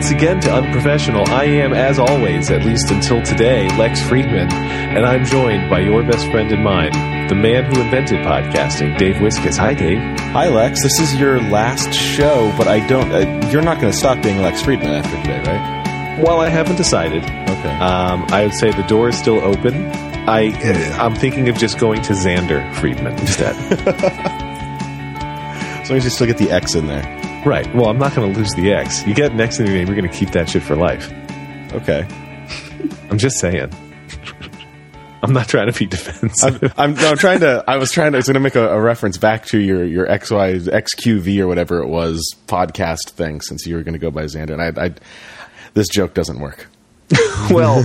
once again to Unprofessional. I am, as always, at least until today, Lex Friedman, and I'm joined by your best friend and mine, the man who invented podcasting, Dave Wiskus. Hi, Dave. Hi, Lex. This is your last show, but I don't. Uh, you're not going to stop being Lex Friedman after today, right? Well, I haven't decided. Okay. Um, I would say the door is still open. I, uh, I'm thinking of just going to Xander Friedman instead. as long as you still get the X in there. Right. Well, I'm not going to lose the X. You get an X in your name, you're going to keep that shit for life. Okay. I'm just saying. I'm not trying to be defensive. I'm, no, I'm trying to. I was trying to. I was going to make a, a reference back to your your XY XQV or whatever it was podcast thing, since you were going to go by Xander, and I, I this joke doesn't work. well,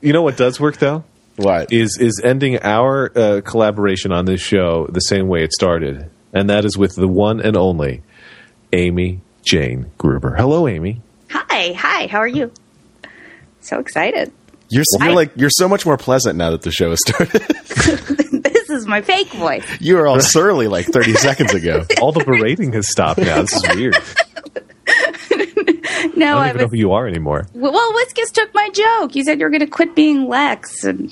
you know what does work though What? is is ending our uh, collaboration on this show the same way it started, and that is with the one and only Amy Jane Gruber. Hello, Amy. Hi, hi, how are you? So excited. You're, you're I- like you're so much more pleasant now that the show has started. this is my fake voice. you were all surly like 30 seconds ago. All the berating has stopped now. This is weird. No, I don't I, even know who you are anymore. Well, Wiskus took my joke. You said you were going to quit being Lex, and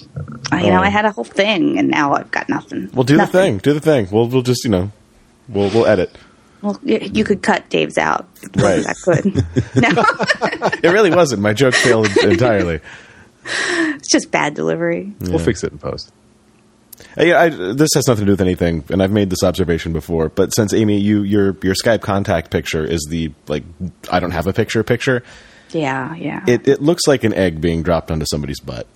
uh, you know Oh. I had a whole thing, and now I've got nothing. Well, do Nothing. the thing. Do the thing. We'll we'll just you know we'll we'll edit. Well, you could cut Dave's out. Right. I could. no, It really wasn't. My joke failed entirely. it's just bad delivery. We'll fix it in post. Uh, Yeah, I, this has nothing to do with anything, and I've made this observation before. But since Amy, you your your Skype contact picture is the like I don't have a picture picture. Yeah, yeah. It it looks like an egg being dropped onto somebody's butt.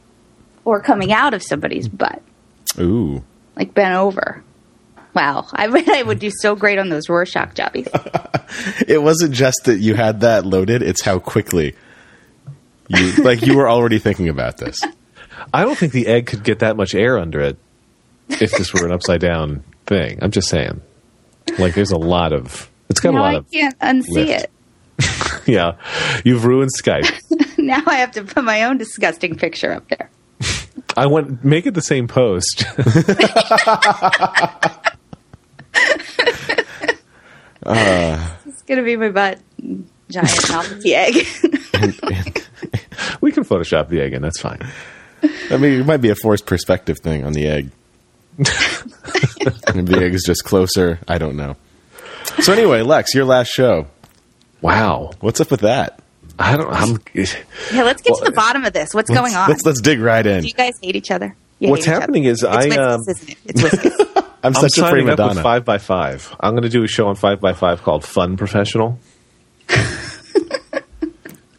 or coming out of somebody's butt, Ooh, like bent over. Wow, I bet I would do so great on those Rorschach jobbies. it wasn't just that you had that loaded; it's how quickly you like you were already thinking about this. I don't think the egg could get that much air under it if this were an upside down thing. I'm just saying. Like, there's a lot of. It's got a lot I of. can't unsee lift. it. Yeah, you've ruined Skype. Now I have to put my own disgusting picture up there. I want make it the same post. It's gonna be my butt, giant novelty egg. we can Photoshop the egg and That's fine. I mean, it might be a forced perspective thing on the egg. Maybe the egg is just closer. I don't know. So anyway, Lex, your last show. Wow. What's up with that? I don't. I'm. yeah, let's get to the bottom of this. What's going on? Let's let's dig right in. Do you guys hate each other? You What's hate happening other. is it's I, Whiskas, um, isn't it? It's Whiskas. I'm I'm such a prima signing up with donna. Five by Five. I'm going to do a show on Five by Five called Fun Professional.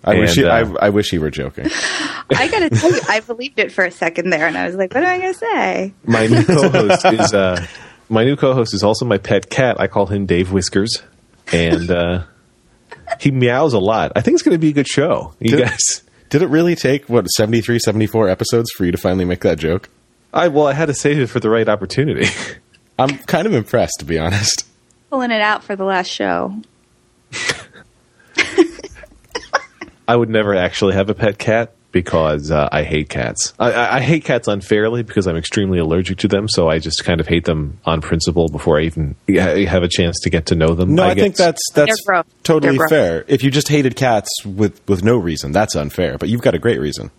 I wish he, uh, I, I wish he were joking. I gotta tell you, I believed it for a second there, and I was like, "What am I gonna say?" My new co-host is uh, my new co-host is also my pet cat. I call him Dave Whiskers, and uh, he meows a lot. I think it's going to be a good show. You Did- guys. Did it really take what 73, 74 episodes for you to finally make that joke? I well, I had to save it for the right opportunity. I'm kind of impressed, to be honest. Pulling it out for the last show. I would never actually have a pet cat because uh, I hate cats. I, I, I hate cats unfairly because I'm extremely allergic to them. So I just kind of hate them on principle before I even have a chance to get to know them. No, I, think that's that's totally fair. If you just hated cats with with no reason, that's unfair. But you've got a great reason.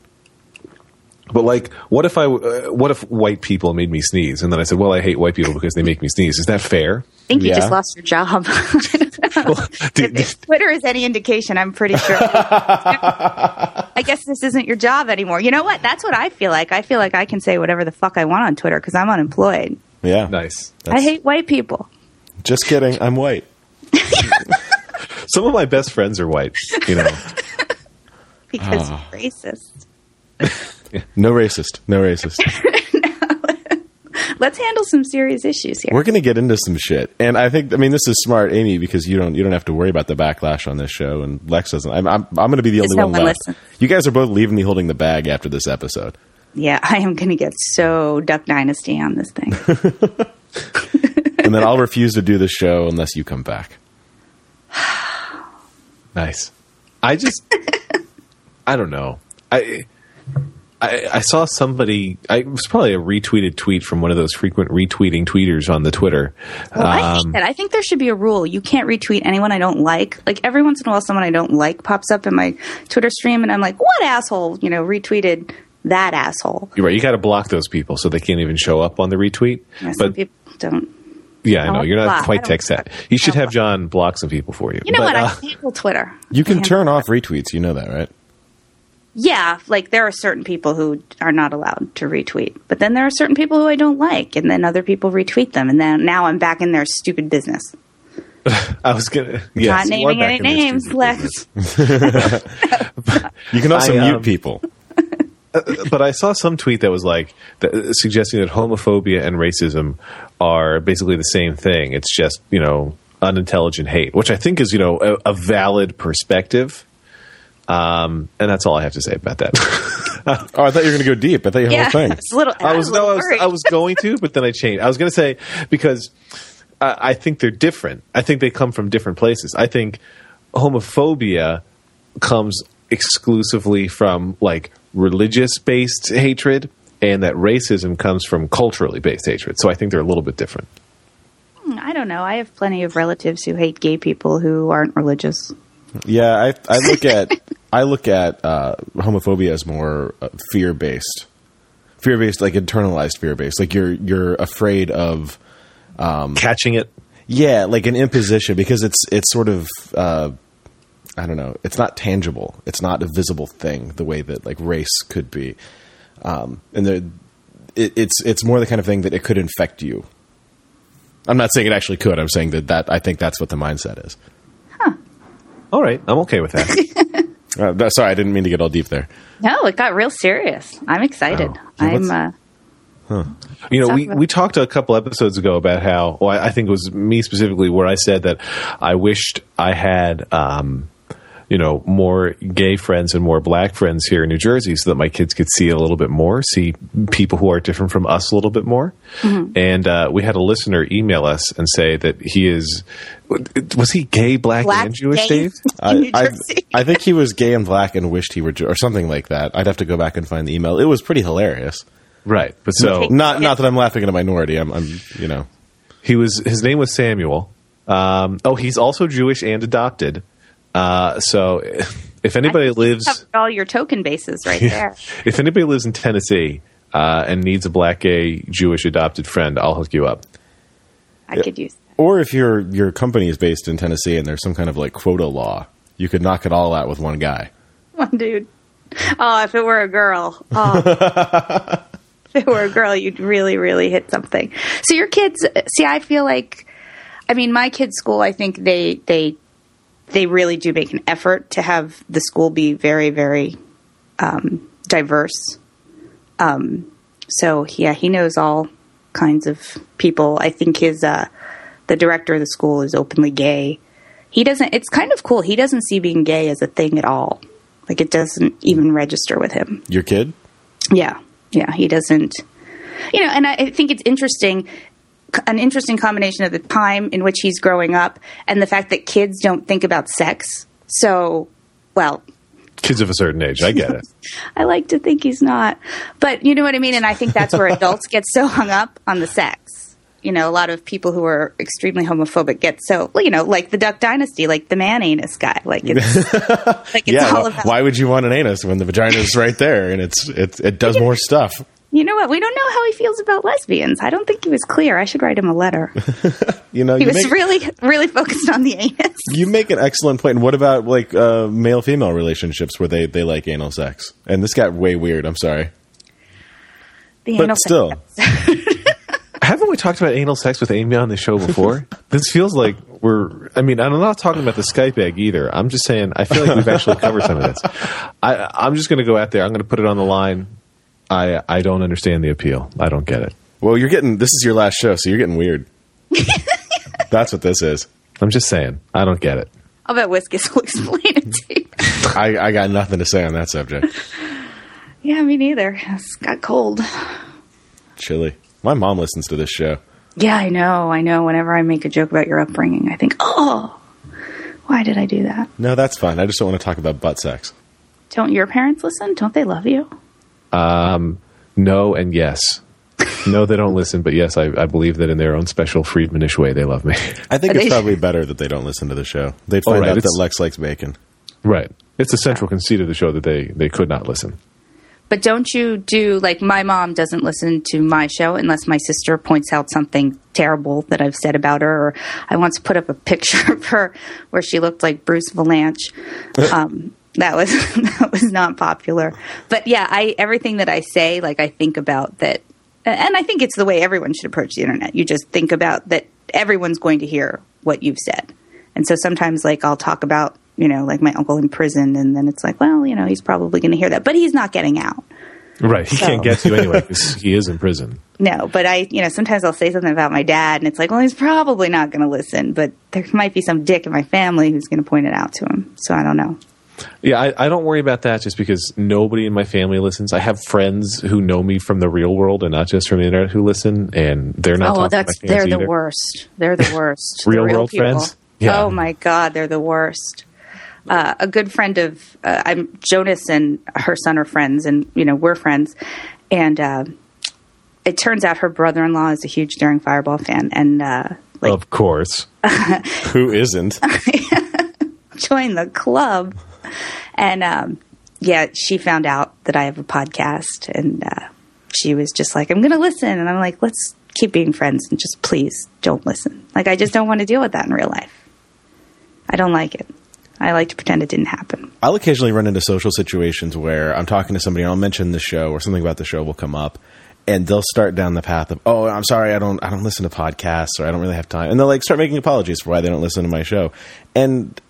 But like, what if I? Uh, what if white people made me sneeze, and then I said, "Well, I hate white people because they make me sneeze." Is that fair? I think you Yeah. just lost your job. Do- if, if Twitter is any indication, I'm pretty sure. I guess this isn't your job anymore. You know what? That's what I feel like. I feel like I can say whatever the fuck I want on Twitter because I'm unemployed. Yeah, nice. I hate white people. Just kidding. I'm white. Some of my best friends are white. You know, because Ah. you're No racist. No racist. Let's handle some serious issues here. We're going to get into some shit, and I think I mean this is smart, Amy, because you don't you don't have to worry about the backlash on this show, and Lex doesn't. I'm I'm, I'm going to be the only no one one left. You guys are both leaving me holding the bag after this episode. yeah, I am going to get so Duck Dynasty on this thing. and then I'll refuse to do the show unless you come back. nice. I just, I don't know. I, I, I saw somebody. I it was probably a retweeted tweet from one of those frequent retweeting tweeters on the Twitter. Well, I hate Um, that. I think there should be a rule. You can't retweet anyone I don't like. Like every once in a while, someone I don't like pops up in my Twitter stream, and I'm like, "What asshole?" You know, retweeted that asshole. You're right. You got to block those people so they can't even show up on the retweet. Yeah, some but people don't. yeah, I I know you're not block. Quite don't tech savvy. You should have John block some people for you. You know But, what? uh, I handle Twitter. You can turn off retweets. You know that, right? Yeah, like there are certain people who are not allowed to retweet, but then there are certain people who I don't like, and then other people retweet them, and then now I'm back in their stupid business. I was gonna. Yes, not you are naming any names, Lex. You can also I, um, mute people. but I saw some tweet that was like that, suggesting that homophobia and racism are basically the same thing. It's just you know unintelligent hate, which I think is you know a, a valid perspective. Um, and that's all I have to say about that. Oh, I thought you were going to go deep. I thought you had Yeah, a whole thing. it's a little. I was a no, I was. I was going to, but then I changed. I was going to say because I, I think they're different. I think they come from different places. I think homophobia comes exclusively from like religious based hatred, and that racism comes from culturally based hatred. So I think they're a little bit different. I don't know. I have plenty of relatives who hate gay people who aren't religious. Yeah, I, I look at I look at uh, homophobia as more uh, fear based, fear based, like internalized fear based. Like you're you're afraid of Catching it. yeah, like an imposition because it's it's sort of uh, I don't know. It's not tangible. It's not a visible thing the way that like race could be, um, and the it, it's it's more the kind of thing that it could infect you. I'm not saying it actually could. I'm saying that that I think that's what the mindset is. All right, I'm okay with that. Uh, that- sorry, I didn't mean to get all deep there. No, it got real serious. I'm excited. Oh. Yeah, I'm. let's- Uh, You know, we, about- we talked a couple episodes ago about how, well, I I think it was me specifically, where I said that I wished I had, um, you know, more gay friends and more black friends here in New Jersey so that my kids could see a little bit more, see people who are different from us a little bit more. Mm-hmm. And uh, we had a listener email us and say that he is, was he gay, black, black and Jewish, gays Dave? in New I, I think he was gay and black and wished he were, Jew- or something like that. I'd have to go back and find the email. It was pretty hilarious. Right. But so Not, not that I'm laughing at a minority. I'm, I'm, you know, He was his name was Samuel. Um, oh, he's also Jewish and adopted. Uh, so if anybody lives, all your token bases right there. if anybody lives in Tennessee uh, and needs a black gay Jewish adopted friend, I'll hook you up. I could use. Or if your your company is based in Tennessee and there's some kind of like quota law, you could knock it all out with one guy. One dude. Oh, if it were a girl. Oh. if it were a girl, you'd really, really hit something. So your kids, see, I feel like, I mean, my kids' school, I think they they they really do make an effort to have the school be very, very um, diverse. Um, so yeah, he knows all kinds of people. I think his uh, the director of the school is openly gay. He doesn't. It's kind of cool. He doesn't see being gay as a thing at all. Like it doesn't even register with him. Your kid? Yeah, yeah, he doesn't. You know, and I, think it's interesting, an interesting combination of the time in which he's growing up and the fact that kids don't think about sex. So, well, Kids of a certain age, I get it. I like to think he's not, but you know what I mean. And I think that's where adults get so hung up on the sex. You know, a lot of people who are extremely homophobic get so, you know, like the Duck Dynasty, like the man anus guy. Like it's, like it's yeah. all wh- about. why would you want an anus when the vagina is right there and it's it it does more stuff? You know what? We don't know how he feels about lesbians. I don't think he was clear. I should write him a letter. You know, He you was make, really, really focused on the anus. you make an excellent point. And what about like uh, male female relationships where they they like anal sex? And this got way weird. I'm sorry, The but anal still, Haven't we talked about anal sex with Amy on the show before? this feels like we're. I mean, I'm not talking about the Skype egg either. I'm just saying I feel like we've actually covered some of this. I, I'm just going to go out there. I'm going to put it on the line. I I don't understand the appeal. I don't get it. well, you're getting this is your last show, so you're getting weird. That's what this is. I'm just saying. I don't get it. I'll bet Wiskus will explain it to you. I, I got nothing to say on that subject. Yeah, me neither. It's got cold. Chilly. My mom listens to this show. Yeah, I know. I know. Whenever I make a joke about your upbringing, I think, oh, why did I do that? No, that's fine. I just don't want to talk about butt sex. Don't your parents listen? Don't they love you? Um, no and yes. No, they don't listen, but yes, I, I believe that in their own special Friedmanish way, they love me. I think They- it's probably better that they don't listen to the show. They'd Oh, find right, out it's- that Lex likes bacon. right. It's a central conceit of the show that they, they could not listen. But don't you do like my mom doesn't listen to my show unless my sister points out something terrible that I've said about her, or I once put up a picture of her where she looked like Bruce Vilanch. Um, that was that was not popular. But yeah, I everything that I say, like I think about that, and I think it's the way everyone should approach the internet. You just think about that everyone's going to hear what you've said, and so sometimes like I'll talk about you know like my uncle in prison, and then it's like, well, you know, he's probably going to hear that, but he's not getting out. Right. He So- can't get to you anyway because he is in prison. No, but I, you know, sometimes I'll say something about my dad, and it's like, well, he's probably not going to listen, but there might be some dick in my family who's going to point it out to him. So I don't know. Yeah, I, I don't worry about that just because nobody in my family listens. I have friends who know me from the real world and not just from the internet who listen, and they're not. oh, that's they're the either. worst. They're the worst. The Real world people. friends? Yeah. Oh my god, they're the worst. Uh, a good friend of uh, I'm Jonas and her son are friends, and you know we're friends, and uh, it turns out her brother-in-law is a huge Daring Fireball fan, and uh, like of course. Who isn't? join the club. And um, yeah, she found out that I have a podcast, and uh, she was just like, "I'm going to listen." And I'm like, "Let's keep being friends, and just please don't listen." Like, I just don't want to deal with that in real life. I don't like it. I like to pretend it didn't happen. I'll occasionally run into social situations where I'm talking to somebody and I'll mention the show or something about the show will come up and they'll start down the path of, "Oh, I'm sorry, I don't I don't listen to podcasts or I don't really have time." And they'll like start making apologies for why they don't listen to my show. And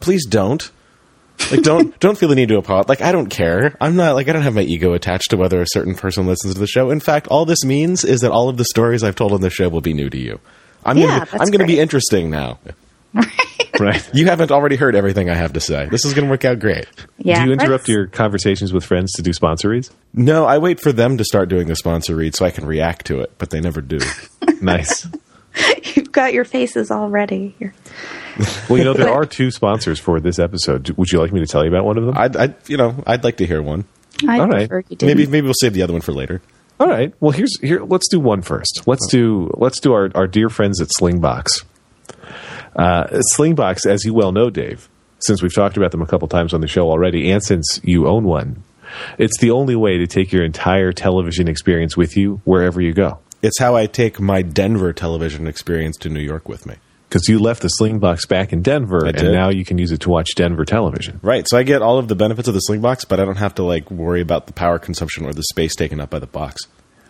please don't. Like don't don't feel the need to apologize. Like I don't care. I'm not like I don't have my ego attached to whether a certain person listens to the show. In fact, all this means is that all of the stories I've told on the show will be new to you. I'm Yeah, gonna that's I'm gonna be interesting now. right. You haven't already heard everything I have to say. This is gonna work out great. Yeah. do you interrupt let's- your conversations with friends to do sponsor reads? No, I wait for them to start doing the sponsor read so I can react to it, but they never do. Nice. You've got your faces already. You're- Well, you know, there are two sponsors for this episode. Would you like me to tell you about one of them? I'd, I'd, you know, I'd like to hear one. I All right. prefer you. Maybe, maybe we'll save the other one for later. All right. Well, here's here. Let's do one first. Let's oh. do let's do our our dear friends at Slingbox. Uh, Slingbox, as you well know, Dave, since we've talked about them a couple times on the show already, and since you own one, it's the only way to take your entire television experience with you wherever you go. It's how I take my Denver television experience to New York with me. Because you left the Slingbox back in Denver, I and did. now you can use it to watch Denver television. Right. So I get all of the benefits of the Slingbox, but I don't have to like worry about the power consumption or the space taken up by the box.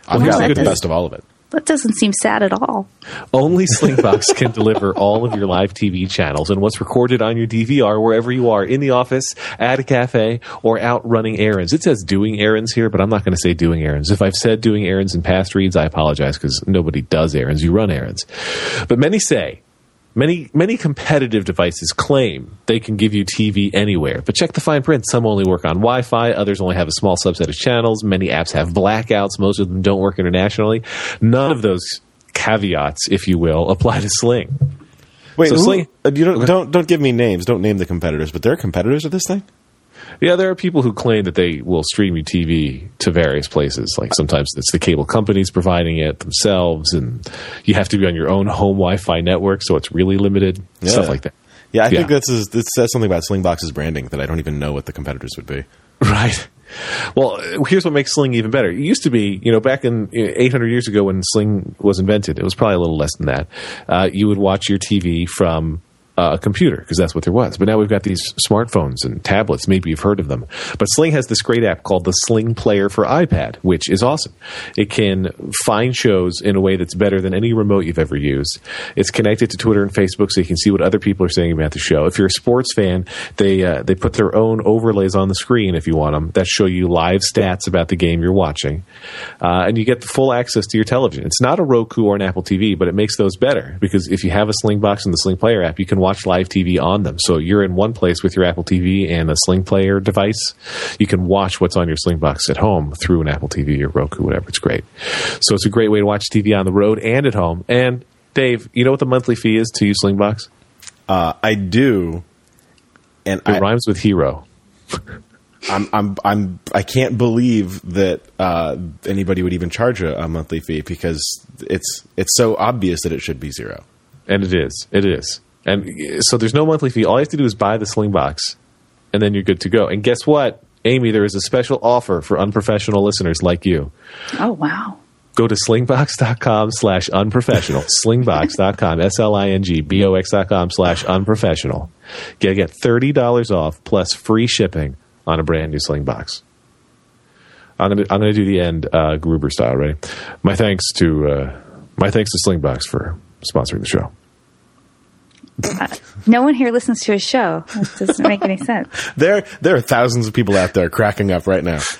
I've Well, got like, the best of all of it. That doesn't seem sad at all. Only Slingbox can deliver all of your live TV channels and what's recorded on your DVR wherever you are in the office, at a cafe, or out running errands. It says doing errands here, but I'm not going to say doing errands. If I've said doing errands in past reads, I apologize because nobody does errands. You run errands. But many say, Many many competitive devices claim they can give you TV anywhere, but check the fine print. Some only work on Wi-Fi, others only have a small subset of channels. Many apps have blackouts. Most of them don't work internationally. None of those caveats, if you will, apply to Sling. Wait, So who- Sling- uh, you don't, don't don't give me names. Don't name the competitors, but there are competitors of this thing. Yeah, there are people who claim that they will stream you TV to various places. Like sometimes it's the cable companies providing it themselves, and you have to be on your own home Wi-Fi network, so it's really limited. Stuff like that. Yeah, I think this is this says something about Slingbox's branding that I don't even know what the competitors would be. Right. Well, here's what makes Sling even better. It used to be, you know, back in uh, 800 years ago when Sling was invented, it was probably a little less than that. Uh, you would watch your TV from uh, a computer because that's what there was. But now we've got these smartphones and tablets. Maybe you've heard of them. But Sling has this great app called the Sling Player for iPad, which is awesome. It can find shows in a way that's better than any remote you've ever used. It's connected to Twitter and Facebook, so you can see what other people are saying about the show. If you're a sports fan, they uh, they put their own overlays on the screen if you want them that show you live stats about the game you're watching, uh, and you get the full access to your television. It's not a Roku or an Apple TV, but it makes those better because if you have a Sling box and the Sling Player app, you can watch live TV on them. So you're in one place with your Apple TV and a Sling Player device. You can watch what's on your Sling box at home through an Apple TV or Roku, whatever. It's great. So it's a great way to watch TV on the road and at home. And Dave, you know what the monthly fee is to use Slingbox? Uh, I do, and It I, rhymes with hero. I'm I'm I'm I can't believe that uh, anybody would even charge a, a monthly fee because it's it's so obvious that it should be zero. And it is. It is. And so there's no monthly fee. All you have to do is buy the sling box, and then you're good to go. And guess what, Amy? There is a special offer for unprofessional listeners like you. Oh wow. Go to slingbox.com slash unprofessional. slingbox.com, S L I N G B O X.com slash unprofessional. Get, get $30 off plus free shipping on a brand new sling box. I'm gonna I'm gonna do the end uh, Gruber style. Ready? My thanks to uh, my thanks to Slingbox for sponsoring the show. No one here listens to a show. That doesn't make any sense. There there are thousands of people out there cracking up right now.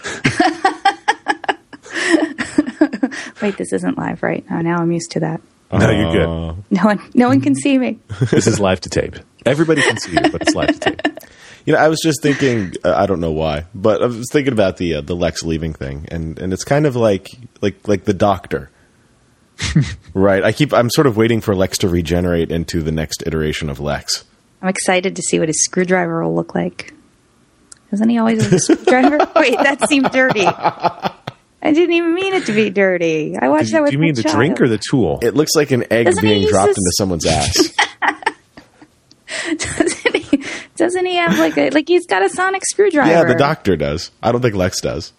Wait, this isn't live, right? Oh, now I'm used to that. No, you're good. Uh, No one, no one can see me. This is live to tape. Everybody can see you, but it's live to tape. You know, I was just thinking. Uh, I don't know why, but I was thinking about the uh, the Lex leaving thing, and and it's kind of like like like the Doctor, right? I keep. I'm sort of waiting for Lex to regenerate into the next iteration of Lex. I'm excited to see what his screwdriver will look like. Doesn't he always a screwdriver? Wait, that seemed dirty. I didn't even mean it to be dirty. I watched Do that you, with do you mean my the drink or the tool? It looks like an egg Doesn't being dropped this- into someone's ass. doesn't, he, doesn't he have like a like he's got a sonic screwdriver? yeah, the Doctor does. I don't think Lex does.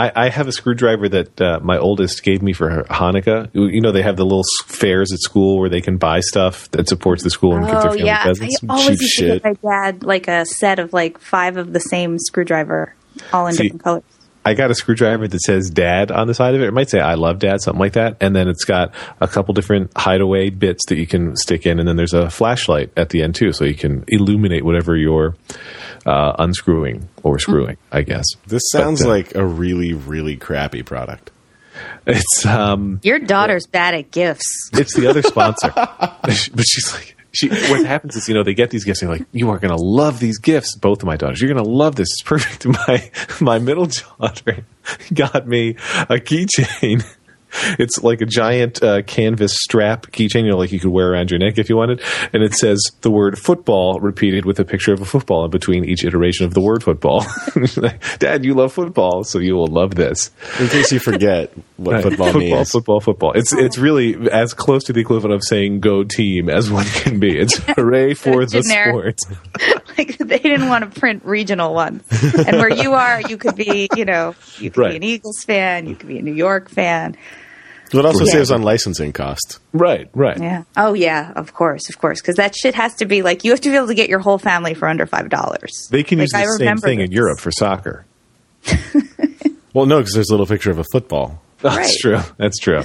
I, I have a screwdriver that uh, my oldest gave me for Hanukkah. You know, they have the little fairs at school where they can buy stuff that supports the school and gives their Oh family yeah, presents. I always cheap used to shit. give my dad like a set of like five of the same screwdriver, all in See, different colors. I got a screwdriver that says "Dad" on the side of it. It might say "I love Dad," something like that. And then it's got a couple different hideaway bits that you can stick in, and then there's a flashlight at the end too, so you can illuminate whatever you're uh, unscrewing or screwing. I guess This sounds But, uh, like a really really crappy product. it's um, Your daughter's bad at gifts. it's the other sponsor, but she's like. She, what happens is, you know, they get these gifts. And they're like, "You are going to love these gifts." Both of my daughters, you're going to love this. It's perfect. My my middle daughter got me a keychain. It's like a giant uh, canvas strap keychain, you know, like you could wear around your neck if you wanted. And it says the word football repeated with a picture of a football in between each iteration of the word football. Dad, you love football, so you will love this. In case you forget what Right. football, football, means. football, football. It's it's really as close to the equivalent of saying "go team" as one can be. It's hooray for the generic. sport. like they didn't want to print regional ones. And where you are, you could be, you know, you could Right. be an Eagles fan, you could be a New York fan. It also Yeah. saves on licensing costs. Right, right. Yeah. Oh yeah, of course, of course, because that shit has to be like you have to be able to get your whole family for under five dollars. They can like, use the same thing in Europe for soccer. Well, no, because there's a little picture of a football, That's Right. true. That's true.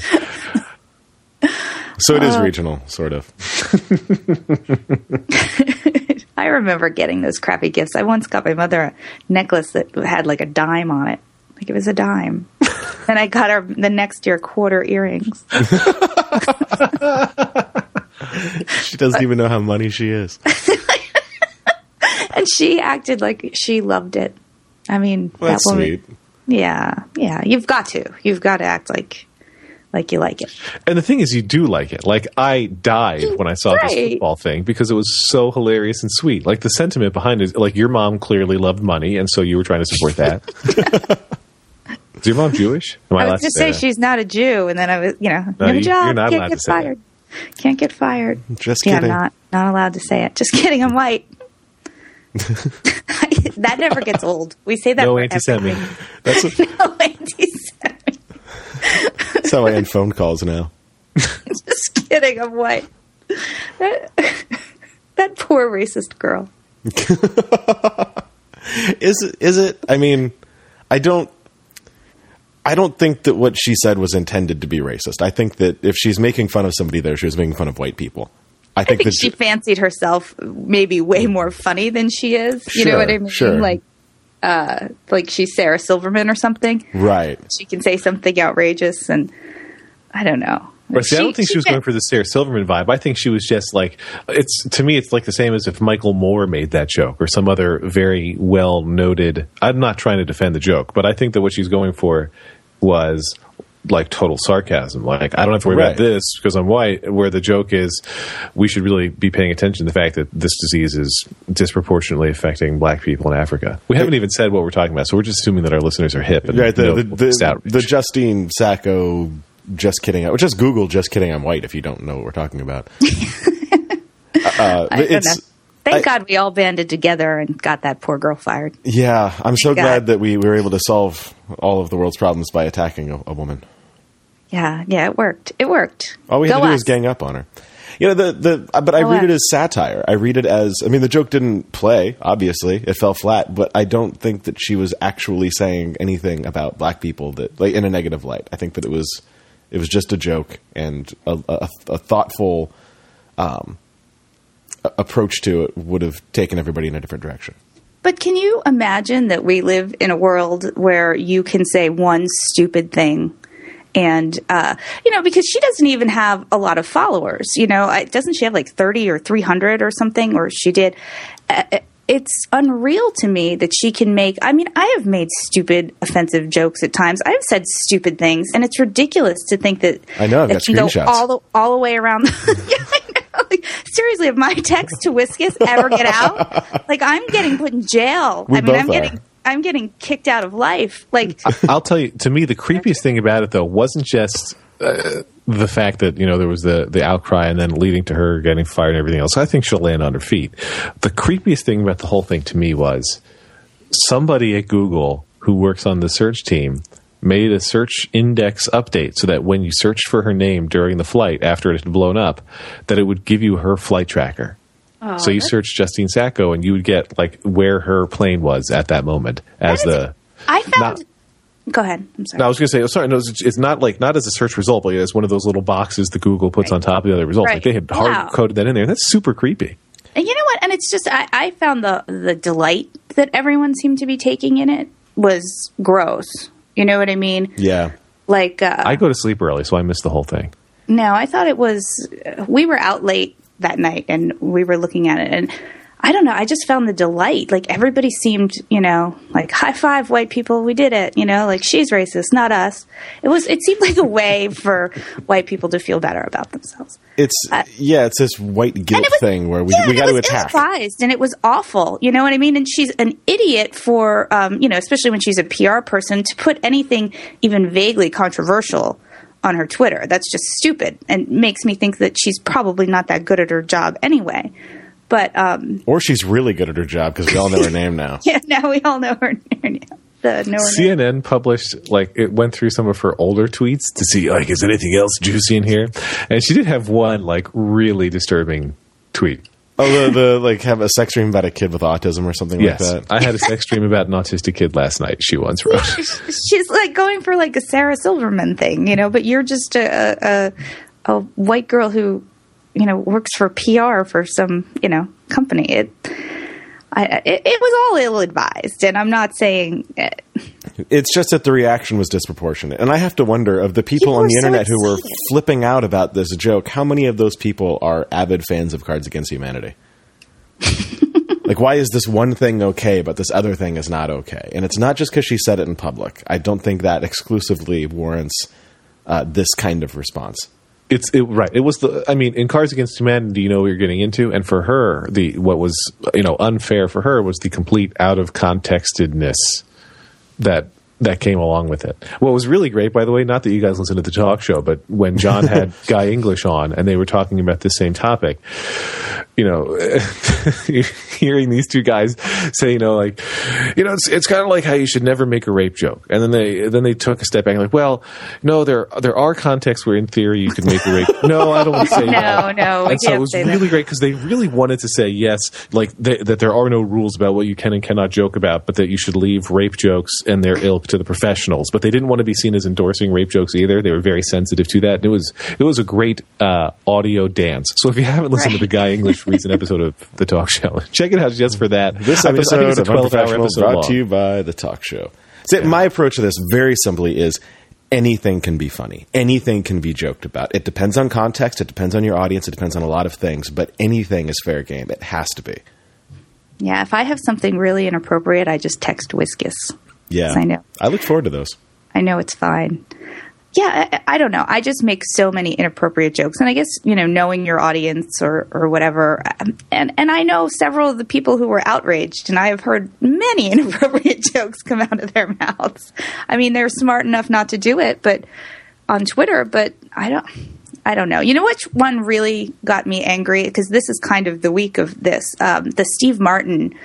so it is Uh, regional, sort of. I remember getting those crappy gifts. I once got my mother a necklace that had like a dime on it, like it was a dime. And I got her the next year quarter earrings. She doesn't even know how money she is. and she acted like she loved it. I mean, Well, that's that woman. sweet. Yeah, yeah. You've got to. You've got to act like like you like it. And the thing is, you do like it. Like I died when I saw this football thing because it was so hilarious and sweet. Like the sentiment behind it, like your mom clearly loved money, and so you were trying to support that. is your mom Jewish? Am I allowed was to to say that? she's not a Jew, and then I was, you know, No, no, you- job, you're not can't get to say that. fired, can't get fired. Just yeah, kidding. I'm not not allowed to say it. Just kidding. I'm white. that never gets old. We say that. no anti-Semitic. That's, what, No anti-Semitic. that's how I end phone calls now. Just kidding. I'm white. That, that poor racist girl. Is it? Is it? I mean, I don't. I don't think that what she said was intended to be racist. I think that if she's making fun of somebody there, she was making fun of white people. I I think, think that she fancied herself maybe way more funny than she is. You know what I mean? sure. Like, uh, like she's Sarah Silverman or something. right. She can say something outrageous, and I don't know. But see, I don't think she, was going for the Sarah Silverman vibe. I think she was just like it's to me. It's like the same as if Michael Moore made that joke or some other very well noted. I'm not trying to defend the joke, but I think that what she's going for was like total sarcasm. Like I don't have to worry Right. about this because I'm white. Where the joke is, we should really be paying attention to the fact that this disease is disproportionately affecting black people in Africa. We haven't even said what we're talking about, so we're just assuming that our listeners are hip and Right, the, the, the, the Justine Sacco, just kidding, or just Google just kidding, I'm white if you don't know what we're talking about. uh, it's, know. Thank I- God we all banded together and got that poor girl fired. yeah, I'm so God. glad that we were able to solve all of the world's problems by attacking a, a woman. Yeah, yeah, it worked. It worked. All we had Go to do us. was gang up on her. You know the the, uh, but I Go read it as satire. I read it as I mean the joke didn't play. Obviously, it fell flat. But I don't think that she was actually saying anything about black people that like in a negative light. I think that it was it was just a joke and a, a, a thoughtful um, approach to it would have taken everybody in a different direction. But can you imagine that we live in a world where you can say one stupid thing? And, uh, you know, because she doesn't even have a lot of followers, you know, doesn't she have like 30 or 300 or something, or she did? Uh, it's unreal to me that she can make, I mean, I have made stupid, offensive jokes at times. I've said stupid things, and it's ridiculous to think that I know, I've that got can go all the, all the way around. yeah, I know. Like, seriously, if my text to Wiskus ever get out, like I'm getting put in jail. We I mean, both I'm are. getting I'm getting kicked out of life. Like, I'll tell you, to me, the creepiest thing about it though wasn't just uh, the fact that you know there was the the outcry and then leading to her getting fired and everything else. I think she'll land on her feet. The creepiest thing about the whole thing to me was somebody at Google who works on the search team made a search index update so that when you searched for her name during the flight after it had blown up, that it would give you her flight tracker. so you search Justine Sacco and you would get like where her plane was at that moment as is- the I found. Not- go ahead. I'm sorry. no, I was going to say, oh, sorry, no, it's, it's not like not as a search result, but it's one of those little boxes that Google puts on top of the other results. Right. Like they had Wow. hard coded that in there. That's super creepy. And you know what? And it's just I, I found the the delight that everyone seemed to be taking in it was gross. You know what I mean? Yeah, Like, uh, I go to sleep early, so I missed the whole thing. No, I thought it was. We were out late that night and we were looking at it, and I don't know. I just found the delight. Like everybody seemed, you know, like high five, white people, we did it. You know, like she's racist, not us. It was. It seemed like a way for white people to feel better about themselves. it's Uh, yeah, it's this white guilt was- thing where we yeah, we got to attack. ill-advised, and it was awful. You know what I mean? And she's an idiot for, um, you know, especially when she's a PR person, to put anything even vaguely controversial on her Twitter. That's just stupid, and makes me think that she's probably not that good at her job anyway. But um, Or she's really good at her job because we all know her name now. yeah, now we all know her. her name. The know her name. CNN published like it went through some of her older tweets to see like is anything else juicy in here, and she did have one like really disturbing tweet. Oh, the, the like have a sex dream about a kid with autism or something Yes, like that. I had a sex dream about an autistic kid last night. She once wrote. she's like going for like a Sarah Silverman thing, you know, but you're just a, a, a white girl who, you know, works for PR for some, you know, company. It, I, it, it was all ill advised, and I'm not saying uh, It's just that the reaction was disproportionate. And I have to wonder of the people, People on the so internet who were flipping out about this joke, how many of those people are avid fans of Cards Against Humanity? like, why is this one thing okay, but this other thing is not okay? And it's not just because she said it in public. I don't think that exclusively warrants uh, this kind of response. It's it, right. It was the. I mean, in Cards Against Humanity, you know what you're getting into, and for her, the what was you know unfair for her was the complete out of contextedness that that came along with it. What was really great, by the way, not that you guys listen to the talk show, but when John had Guy English on and they were talking about the same topic, you know, hearing these two guys say, you know, like, you know, it's it's kind of like how you should never make a rape joke, and then they then they took a step back, and like, well, no, there there are contexts where in theory you could make a rape. no, I don't want to say No, that. no, and so it was say that. really great because they really wanted to say yes, like they, that there are no rules about what you can and cannot joke about, but that you should leave rape jokes and their ilk to the professionals. But they didn't want to be seen as endorsing rape jokes either. They were very sensitive to that. And it was it was a great uh, audio dance. So if you haven't listened to the Guy English recent episode of the talk show, check it out just for that. This I mean, I think episode it's a of 12 hour Unprofessional episode brought long. to you by the talk show. So My approach to this very simply is anything can be funny. Anything can be joked about. It depends on context. It depends on your audience. It depends on a lot of things. But anything is fair game. It has to be. yeah, if I have something really inappropriate, I just text Wiskus. Yeah. I know. I look forward to those. I know it's fine. Yeah, I, I don't know. I just make so many inappropriate jokes, and I guess you know, knowing your audience or or whatever, um, and and I know several of the people who were outraged, and I have heard many inappropriate jokes come out of their mouths. I mean, they're smart enough not to do it, but on Twitter, but I don't. I don't know. You know which one really got me angry because this is kind of the week of this. Um, the Steve Martin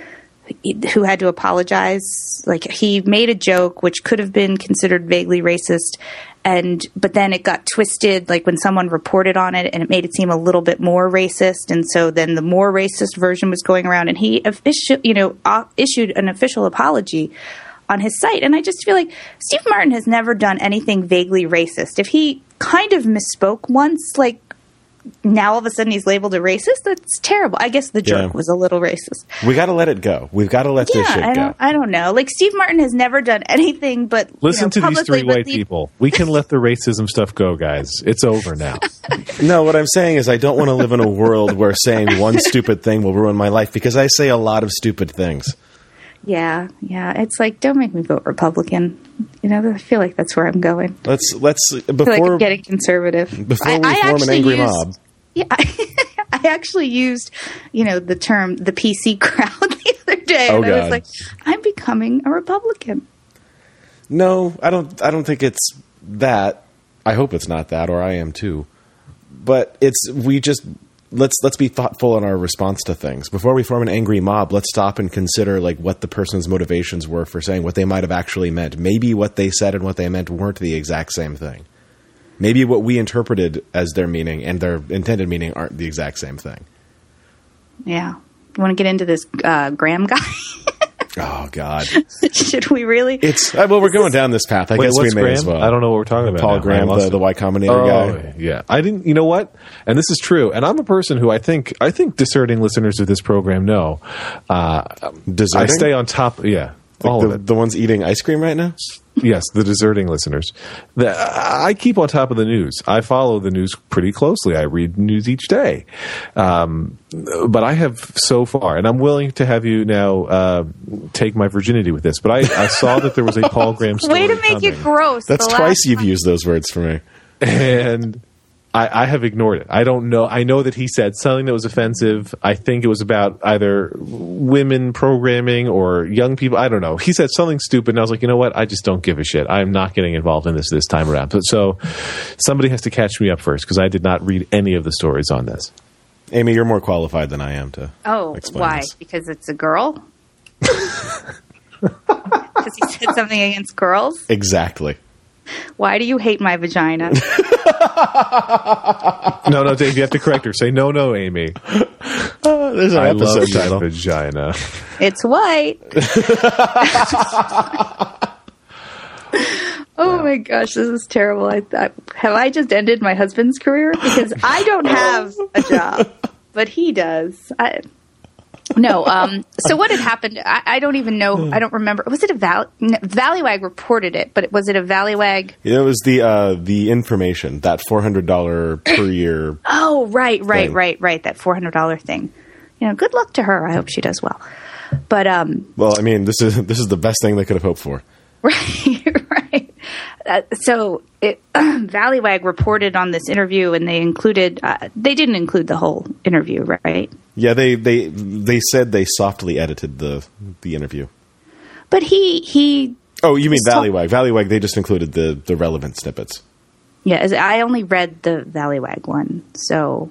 who had to apologize. Like he made a joke which could have been considered vaguely racist, and but then it got twisted. Like when someone reported on it, and it made it seem a little bit more racist, and so then the more racist version was going around, and he issued, you know, uh, issued an official apology on his site. And I just feel like Steve Martin has never done anything vaguely racist. If he kind of misspoke once, like now all of a sudden he's labeled a racist. That's terrible. I guess the joke Yeah. was a little racist. We got to let it go. We've got to let this shit I go. don't, I don't know. Like Steve Martin has never done anything but you Listen know, to these three white the- people. We can let the racism stuff go, guys. It's over now. No, what I'm saying is I don't want to live in a world where saying one stupid thing will ruin my life because I say a lot of stupid things. Yeah, yeah. It's like don't make me vote Republican. You know, I feel like that's where I'm going. Let's let's I feel like before I'm getting conservative. before I, we I form an angry used- mob. Yeah, I, I actually used, you know, the term the PC crowd the other day, Oh, and I was like, I'm becoming a Republican. No, I don't. I don't think it's that. I hope it's not that, or I am too. But it's we just let's let's be thoughtful in our response to things before we form an angry mob. Let's stop and consider like what the person's motivations were for saying what they might have actually meant. Maybe what they said and what they meant weren't the exact same thing. Maybe what we interpreted as their meaning and their intended meaning aren't the exact same thing. Yeah. You want to get into this uh, Graham guy? Oh God, Should we really? it's uh, well we're going down this path. I Wait, guess we may Graham? as well. I don't know what we're talking about. Paul now. Graham, I lost the, it. the Y Combinator Oh, guy. yeah. I didn't. You know what? And this is true. And I'm a person who I think I think discerning listeners of this program know. Uh, I stay on top. Yeah, Like all the, of it. the ones eating ice cream right now. yes, the deserting listeners. The, I keep on top of the news. I follow the news pretty closely. I read news each day. Um, but I have so far, and I'm willing to have you now uh, take my virginity with this. But I, I saw that there was a Paul Graham story Way to make it gross. That's twice you've time- used those words for me. and I, I have ignored it. I don't know. I know that he said something that was offensive. I think it was about either women programming or young people. I don't know. He said something stupid, and I was like, you know what? I just don't give a shit. I'm not getting involved in this this time around. But so somebody has to catch me up first because I did not read any of the stories on this. Amy, you're more qualified than I am to. Oh, explain why? this. Because it's a girl? Because he said something against girls? Exactly. Why do you hate my vagina? No, no, Dave, you have to correct her. Say no, no, Amy. Uh, there's our I love episode your title. vagina. it's white. oh my gosh, this is terrible. I, I, have I just ended my husband's career? Because I don't have a job, but he does. I, no. Um, so what had happened? I, I don't even know. I don't remember. Was it a Val- no, Valleywag reported it? But was it a Valleywag? It was the uh, the information that four hundred dollar per year. Oh, right, right, Thing. right, right. That four hundred dollar thing. You know, good luck to her. I hope she does well. But um, Well, I mean, this is this is the best thing they could have hoped for. right, right. Uh, so it, Valleywag reported on this interview, and they included. Uh, they didn't include the whole interview, right? Yeah, they they they said they softly edited the the interview. But he he. Oh, you mean Valleywag? Valleywag. They just included the the relevant snippets. Yeah, I only read the Valleywag one, so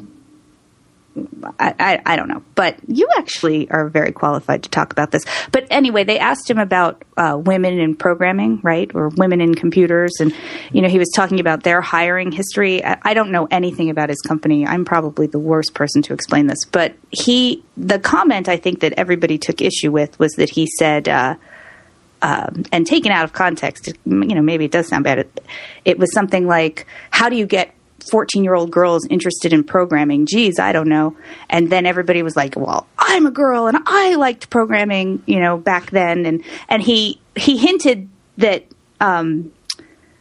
I, I, don't know. But you actually are very qualified to talk about this. But anyway, they asked him about uh, women in programming, right, or women in computers, and you know he was talking about their hiring history. I, I don't know anything about his company. I'm probably the worst person to explain this. But he, the comment I think that everybody took issue with was that he said. Uh, um, and taken out of context, you know, maybe it does sound bad. It, it was something like, "How do you get 14 year old girls interested in programming?" Geez, I don't know. And then everybody was like, "Well, I'm a girl and I liked programming," you know, back then. And and he he hinted that um,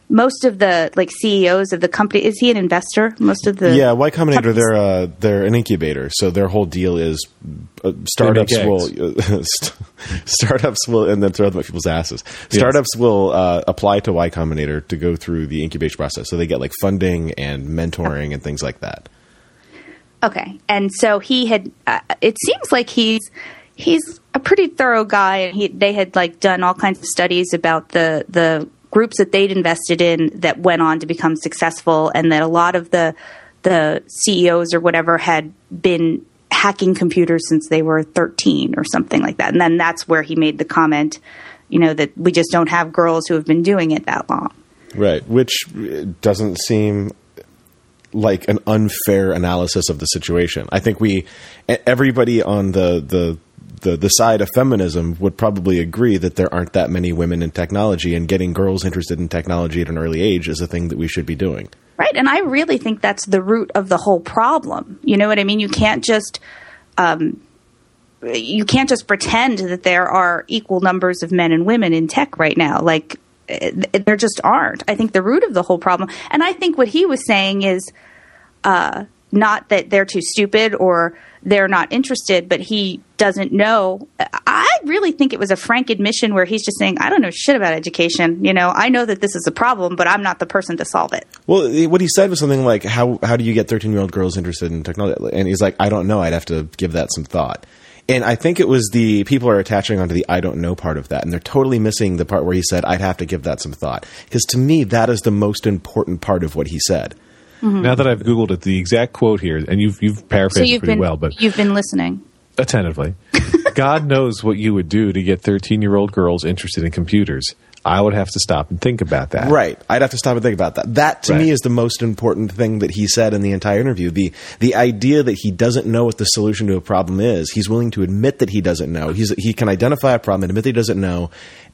most of the like CEOs of the company is he an investor? Most of the yeah, Y Combinator companies- they're uh, they're an incubator, so their whole deal is uh, startups make will st- startups will and then throw them at people's asses. Startups will uh, apply to Y Combinator to go through the incubation process, so they get like funding and mentoring and things like that. Okay, and so he had. Uh, it seems like he's he's a pretty thorough guy, and he they had like done all kinds of studies about the the groups that they'd invested in that went on to become successful, and that a lot of the the CEOs or whatever had been hacking computers since they were 13 or something like that. And then that's where he made the comment, you know, that we just don't have girls who have been doing it that long. Right, which doesn't seem like an unfair analysis of the situation. I think we everybody on the the the, the side of feminism would probably agree that there aren't that many women in technology and getting girls interested in technology at an early age is a thing that we should be doing. Right. And I really think that's the root of the whole problem. You know what I mean? You can't just um, you can't just pretend that there are equal numbers of men and women in tech right now. Like eh, there just aren't. I think the root of the whole problem, and I think what he was saying is uh, not that they're too stupid or they're not interested, but he doesn't know. I really think it was a frank admission where he's just saying, "I don't know shit about education. You know, I know that this is a problem, but I'm not the person to solve it." Well, what he said was something like, "How how do you get thirteen year old girls interested in technology?" And he's like, "I don't know. I'd have to give that some thought." And I think it was the people are attaching onto the "I don't know" part of that, and they're totally missing the part where he said, "I'd have to give that some thought," because to me, that is the most important part of what he said. Mm-hmm. Now that I've googled it, the exact quote here, and you've you've paraphrased it you've pretty been well, but you've been listening. attentively. God knows what you would do to get 13 year old girls interested in computers. I would have to stop and think about that. Right. I'd have to stop and think about that. That to Right. me is the most important thing that he said in the entire interview. The the idea that he doesn't know what the solution to a problem is. He's willing to admit that he doesn't know. He's he can identify a problem admit that he doesn't know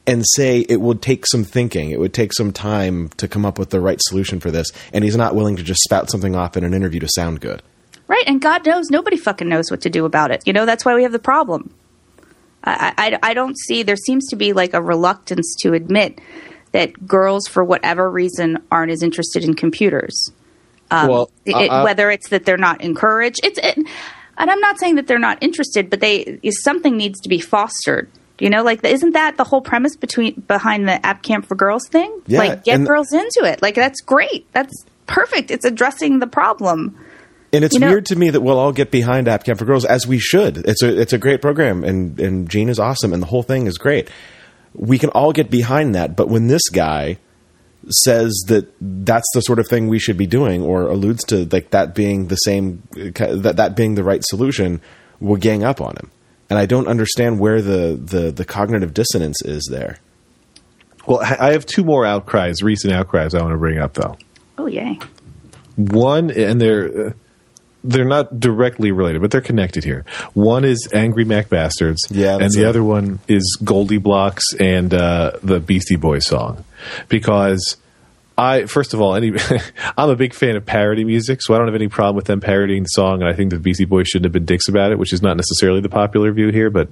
and say it would take some thinking. It would take some time to come up with the right solution for this. And he's not willing to just spout something off in an interview to sound good. Right, and God knows nobody fucking knows what to do about it. You know, that's why we have the problem. I, I, I don't see, there seems to be like a reluctance to admit that girls, for whatever reason, aren't as interested in computers. Um, well, It- I- I- whether it's that they're not encouraged, it's, it, and I'm not saying that they're not interested, but they, something needs to be fostered. You know, like isn't that the whole premise between behind the App Camp for Girls thing? Yeah, like get girls into it. Like that's great. That's perfect. It's addressing the problem. And it's You know- weird to me that we'll all get behind App Camp for Girls as we should. It's a it's a great program, and and Jean is awesome, and the whole thing is great. We can all get behind that, but when this guy says that that's the sort of thing we should be doing, or alludes to like that being the same uh, that that being the right solution, we'll gang up on him. And I don't understand where the the, the cognitive dissonance is there. well, I I have two more outcries, recent outcries I want to bring up, though. Oh yay. One, and they're uh, they're not directly related, but they're connected here. One is Angry Mac Bastards, Yeah, and the it. other one is GoldieBlox and uh, the Beastie Boys song, because. I first of all, any I'm a big fan of parody music, so I don't have any problem with them parodying the song, and I think the Beastie Boys shouldn't have been dicks about it, which is not necessarily the popular view here, but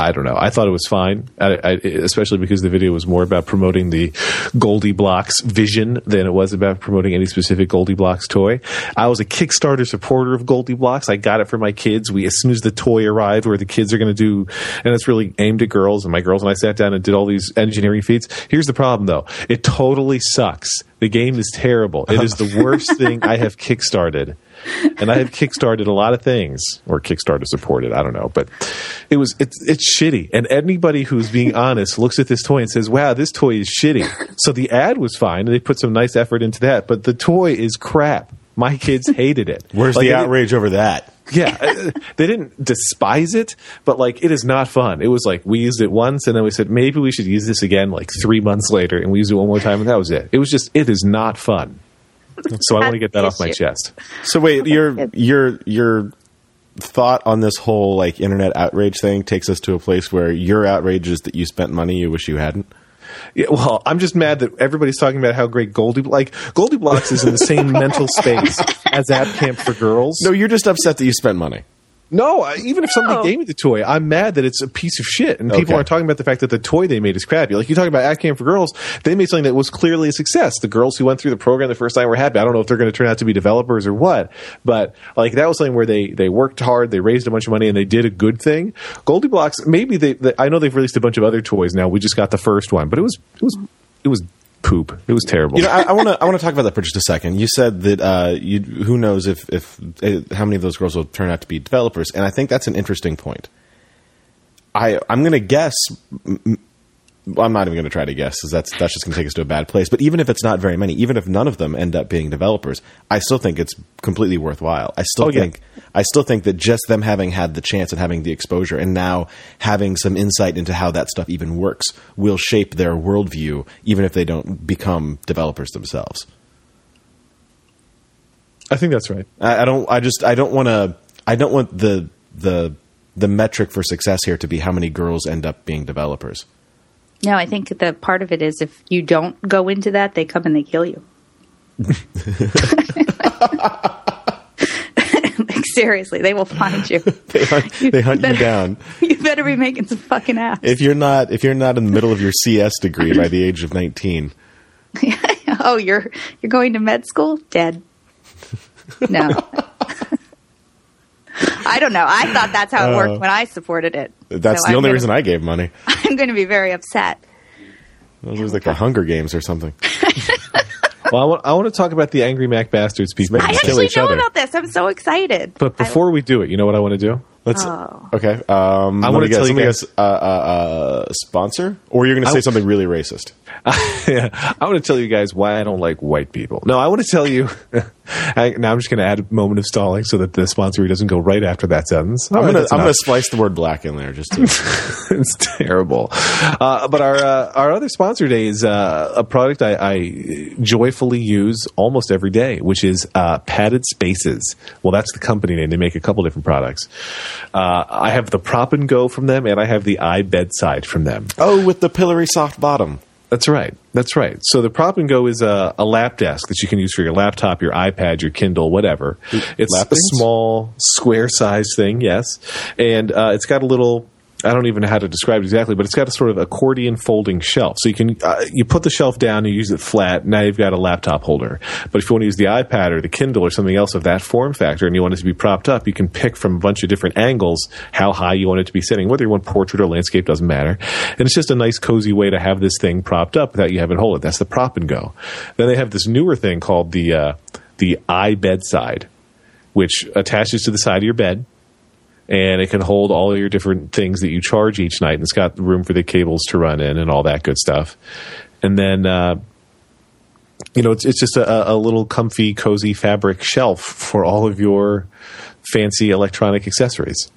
I don't know. I thought it was fine, I, I, especially because the video was more about promoting the GoldieBlox vision than it was about promoting any specific GoldieBlox toy. I was a Kickstarter supporter of GoldieBlox. I got it for my kids. We, as soon as the toy arrived, where the kids are going to do, and it's really aimed at girls, and my girls and I sat down and did all these engineering feats. Here's the problem, though. It totally sucks. The game is terrible. It is the worst thing I have kickstarted and I have kickstarted a lot of things, or Kickstarter supported. I don't know, but it was it's it's shitty. And anybody who's being honest looks at this toy and says, "Wow, this toy is shitty." So the ad was fine, and they put some nice effort into that, but the toy is crap. My kids hated it. Where's Like, the outrage over that? yeah, uh, they didn't despise it, but like it is not fun. It was like we used it once, and then we said maybe we should use this again, like three months later, and we used it one more time, and that was it. It was just it is not fun. So I want to get that off my chest. So wait, your your your thought on this whole like internet outrage thing takes us to a place where your outrage is that you spent money you wish you hadn't. Yeah, well, I'm just mad that everybody's talking about how great Goldie like GoldieBlox is in the same mental space as App Camp for Girls. No, you're just upset that you spent money. No, I- even if somebody No. gave me the toy, I'm mad that it's a piece of shit, and people Okay. aren't talking about the fact that the toy they made is crappy. Like you talk about App Camp for Girls, they made something that was clearly a success. The girls who went through the program the first time were happy. I don't know if they're going to turn out to be developers or what, but like that was something where they they worked hard, they raised a bunch of money, and they did a good thing. GoldieBlox, maybe they, they I know they've released a bunch of other toys now. We just got the first one, but it was it was it was poop. It was terrible. You know, I want to I want to talk about that for just a second. You said that uh, you who knows if if uh, how many of those girls will turn out to be developers, and I think that's an interesting point. I I'm going to guess. m- I'm not even going to try to guess because that's that's just going to take us to a bad place. But even if it's not very many, even if none of them end up being developers, I still think it's completely worthwhile. I still Oh, yeah. think I still think that just them having had the chance and having the exposure and now having some insight into how that stuff even works will shape their worldview, even if they don't become developers themselves. I think that's right. I, I don't. I just. I don't want to. I don't want the the the metric for success here to be how many girls end up being developers. No, I think the part of it is if you don't go into that, they come and they kill you. like seriously, they will find you. They hunt, they hunt you better- down You better be making some fucking ass. if you're not if you're not in the middle of your CS degree by the age of 19. oh, you're you're going to med school? Dead. No. I don't know. I thought that's how it worked when I supported it. That's So the I'm only gonna- reason I gave money. I'm going to be very upset. Those was like the Hunger Games or something. Well, I want, I want to talk about the Angry Mac Bastards people. Let's I kill actually each know other. about this. I'm so excited. But before we do it, you know what I want to do? Let's. Oh. Okay. Um, I wanna guess. tell you Let me guys- guess. Uh, uh, uh, sponsor, or you're going to say I- something really racist. I want to tell you guys why I don't like white people. No, I want to tell you. I, now I'm just going to add a moment of stalling so that the sponsor doesn't go right after that sentence. I'm going to that's I'm going to splice the word black in there just to. it's terrible. Uh, but our uh, our other sponsor today is uh, a product I, I joyfully use almost every day, which is uh, Padded Spaces. Well, that's the company name. They make a couple different products. Uh, I have the Prop and Go from them, and I have the iBedside from them. oh, with the pillory soft bottom. That's right. That's right. So the Prop and Go is a, a lap desk that you can use for your laptop, your iPad, your Kindle, whatever. It's a small, square-sized thing, yes, and uh, it's got a little. I don't even know how to describe it exactly, but it's got a sort of accordion folding shelf. So you can uh, you put the shelf down and use it flat. Now you've got a laptop holder. But if you want to use the iPad or the Kindle or something else of that form factor, and you want it to be propped up, you can pick from a bunch of different angles how high you want it to be sitting. Whether you want portrait or landscape doesn't matter. And it's just a nice, cozy way to have this thing propped up without you having to hold it. That's the prop and go. Then they have this newer thing called the uh, the iBedside, which attaches to the side of your bed and it can hold all your different things that you charge each night. And it's got room for the cables to run in and all that good stuff. And then, uh, you know, it's, it's just a, a little comfy, cozy fabric shelf for all of your fancy electronic accessories.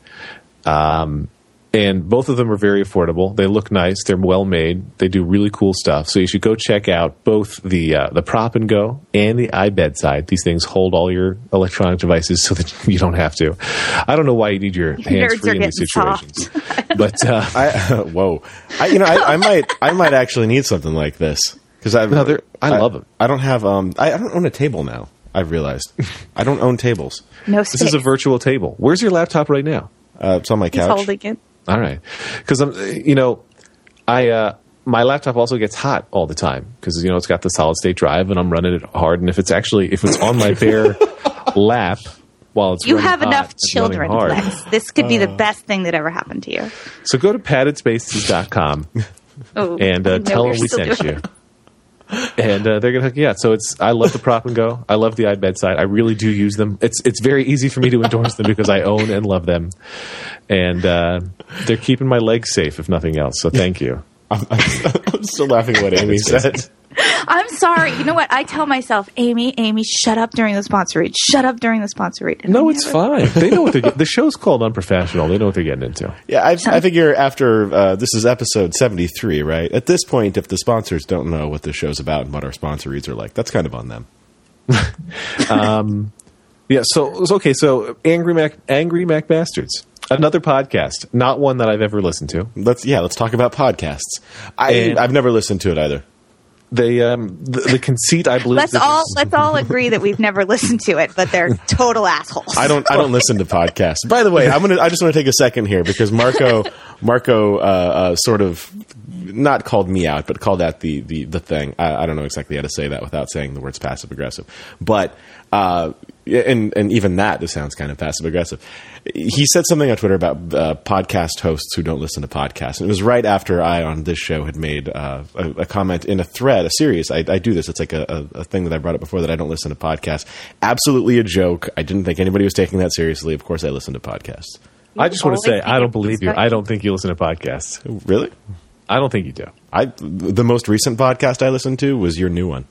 Um, and both of them are very affordable. They look nice. They're well made. They do really cool stuff. So you should go check out both the uh, the Prop and Go and the iBedside. These things hold all your electronic devices so that you don't have to. I don't know why you need your hands Nerds free in these situations, but uh, I whoa. I, you know, I, I might I might actually need something like this because I No, they're- I love 'em. I don't have um I, I don't own a table now. I've realized I don't own tables. No this is a virtual table. Where's your laptop right now? Uh, it's on my He's couch. holding it. All right, because I'm, you know, I uh, my laptop also gets hot all the time because you know it's got the solid state drive and I'm running it hard. And if it's actually if it's on my bare lap while it's You have hot enough children, hard. Lex. This could be the best thing that ever happened to you. So go to paddedspaces.com Oh, and uh, tell them we still sent you. And uh, they're gonna hook you up. So it's I love the prop and go. I love the iBedside. I really do use them. It's it's very easy for me to endorse them because I own and love them, and uh, they're keeping my legs safe if nothing else. So thank you. I'm still laughing at what Amy said. I'm sorry. You know what? I tell myself, Amy, Amy, shut up during the sponsor read. Shut up during the sponsor read. And No, it's never- fine. They know what they're. get- The show's called Unprofessional. They know what they're getting into. Yeah, I, I figure after uh, this is episode 73, right? At this point, if the sponsors don't know what the show's about and what our sponsor reads are like, that's kind of on them. Yeah. So so, okay. So Angry Mac, Angry Mac Bastards, another podcast, not one that I've ever listened to. Let's yeah, let's talk about podcasts. I And- I've never listened to it either. They um the, the conceit I believe. Let's all this- let's all agree that we've never listened to it, but they're total assholes. I don't. I don't listen to podcasts. By the way, I'm gonna. I just want to take a second here because Marco, Marco, uh, uh, sort of not called me out, but called out the the the thing. I, I don't know exactly how to say that without saying the words passive aggressive. But uh, and and even that just sounds kind of passive aggressive. He said something on Twitter about uh, podcast hosts who don't listen to podcasts. And it was right after I on this show had made uh, a, a comment in a thread, a series. I, I do this. It's like a, a, a thing that I brought up before that I don't listen to podcasts. Absolutely a joke. I didn't think anybody was taking that seriously. Of course, I listen to podcasts. I just want to say I don't think believe you. I don't think you listen to podcasts. Really? I don't think you do. I the most recent podcast I listened to was your new one.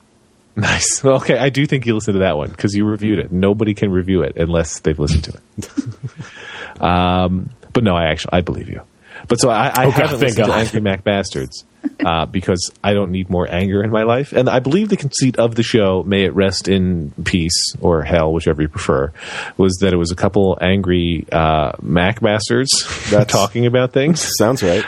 Nice. Well, okay, I do think you listened to that one because you reviewed it. Nobody can review it unless they've listened to it. um, but no, I actually I believe you. But so I, I Okay, haven't listened to Angry Mac Bastards uh, because I don't need more anger in my life, and I believe the conceit of the show, may it rest in peace or hell, whichever you prefer, was that it was a couple angry uh, Mac bastards talking about things. Sounds right.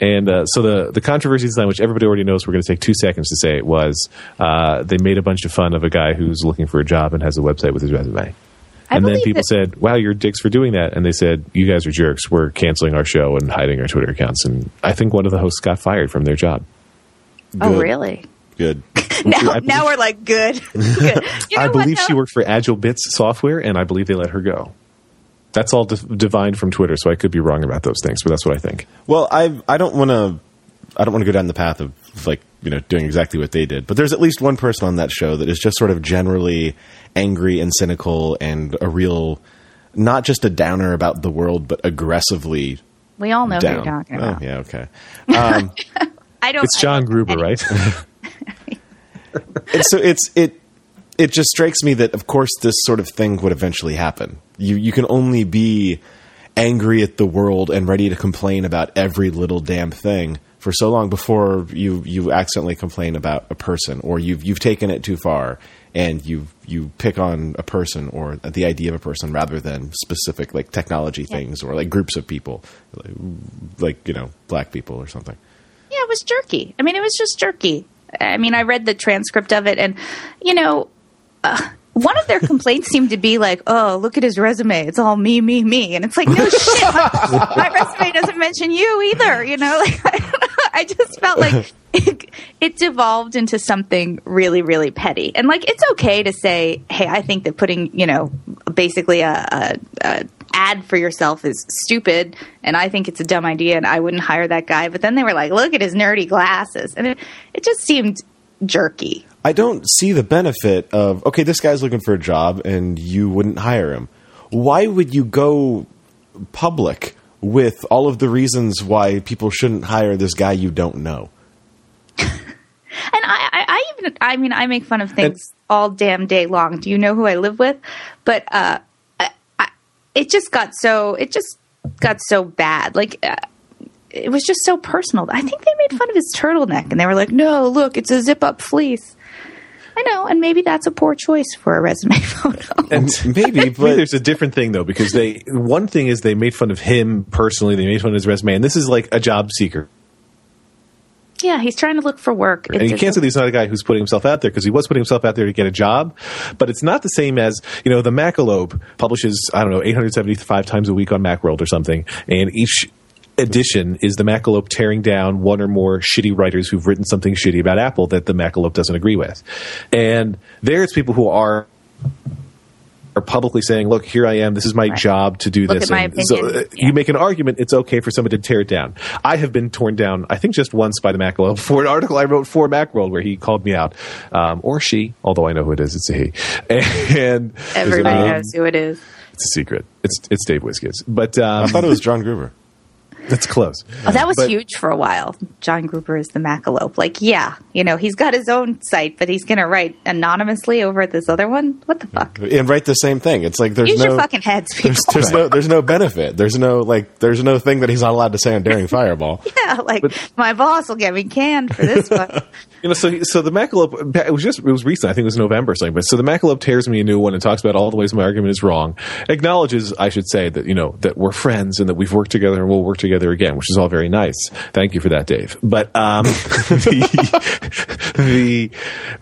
And uh, so the the controversy design, which everybody already knows, we're going to take two seconds to say it was uh, they made a bunch of fun of a guy who's looking for a job and has a website with his resume. I and then people that- said, "Wow, you're dicks for doing that." And they said, "You guys are jerks. We're canceling our show and hiding our Twitter accounts." And I think one of the hosts got fired from their job. Oh, Good. really? Good. Now, believe- now we're like good. good. You know I believe though? she worked for AgileBits Software, and I believe they let her go. That's all div- divined from Twitter, so I could be wrong about those things, but that's what I think. Well, I I don't want to I don't want to go down the path of like you know doing exactly what they did, but there's at least one person on that show that is just sort of generally angry and cynical and a real not just a downer about the world, but aggressively We all know down. who you're talking Oh, yeah, okay. Um, I don't. It's John Gruber, right? And so it's it it just strikes me that of course this sort of thing would eventually happen. You you can only be angry at the world and ready to complain about every little damn thing for so long before you you accidentally complain about a person or you've you've taken it too far and you you pick on a person or the idea of a person rather than specific like technology things or like groups of people like, like you know black people or something. Yeah, it was jerky. I mean, it was just jerky. I mean, I read the transcript of it, and you know, uh, one of their complaints seemed to be like, "Oh, look at his resume; it's all me, me, me," and it's like, no shit, my, my resume doesn't mention you either. You know, like I, don't know, I just felt like it, it devolved into something really, really petty. And like, it's okay to say, "Hey, I think that putting, you know, basically a." a, a ad for yourself is stupid and I think it's a dumb idea and I wouldn't hire that guy. But then they were like, look at his nerdy glasses. And it, it just seemed jerky. I don't see the benefit of okay, this guy's looking for a job and you wouldn't hire him. Why would you go public with all of the reasons why people shouldn't hire this guy you don't know? And I, I, I even, I mean, I make fun of things all damn day long. Do you know who I live with? But uh, I, I, it just got so, it just got so bad. Like, uh, it was just so personal. I think they made fun of his turtleneck and they were like, no, look, it's a zip up fleece. I know. And maybe that's a poor choice for a resume photo. And Maybe, I think but there's a different thing though because they one thing is they made fun of him personally, they made fun of his resume, and this is like a job seeker. yeah, he's trying to look for work. And you can't say that he's not a guy who's putting himself out there because he was putting himself out there to get a job, but it's not the same as you know the Macalope publishes I don't know 875 times a week on MacWorld or something, and each edition is the Macalope tearing down one or more shitty writers who've written something shitty about Apple that the Macalope doesn't agree with, and there it's people who are are publicly saying, "Look, here I am. This is my Right. job to do Look this." And so uh, Yeah. you make an argument; it's okay for somebody to tear it down. I have been torn down, I think, just once by the Macworld for an article I wrote for Macworld where he called me out, um, or she, although I know who it is. It's a he, and Everybody um, knows who it is. It's a secret. It's it's Dave Wiskus, but I um, thought it was John Gruber. That's close. Oh, that was But- huge for a while. John Gruber is the Macalope. Like, yeah, you know, he's got his own site, but he's going to write anonymously over at this other one. What the fuck? And write the same thing. It's like there's Use no your fucking heads, people. there's, there's no there's no benefit. There's no like there's no thing that he's not allowed to say on Daring Fireball. yeah, like my boss will get me canned for this one. You know, so so the Macalope it was just it was recent. I think it was November or something. But so the Macalope tears me a new one and talks about all the ways my argument is wrong. Acknowledges, I should say, that you know that we're friends and that we've worked together and we'll work together together again, which is all very nice. Thank you for that, Dave. But um, the,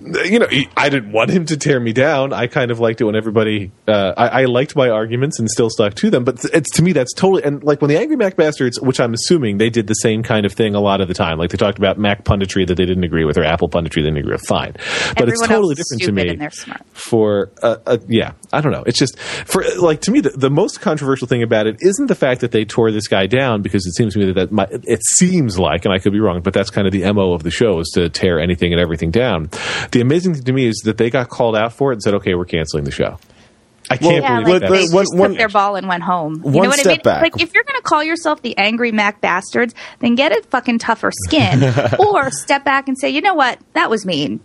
the you know I didn't want him to tear me down. I kind of liked it when everybody. Uh, I, I liked my arguments and still stuck to them. But it's to me that's totally and like when the Angry Mac Bastards, which I'm assuming they did the same kind of thing a lot of the time. Like they talked about Mac punditry that they didn't agree with or Apple punditry they didn't agree with. Fine, but it's totally different to me and they're smart. for uh, uh, yeah i don't know it's just for like to me the, the most controversial thing about it isn't the fact that they tore this guy down because it seems to me that, that my, it seems like and i could be wrong but that's kind of the mo of the show is to tear anything and everything down the amazing thing to me is that they got called out for it and said okay we're canceling the show I can't Yeah, believe like that. they one- just one- took their ball and went home. You one know what I step mean? back. Like if you're going to call yourself the angry Mac bastards, then get a fucking tougher skin, or step back and say, you know what, that was mean.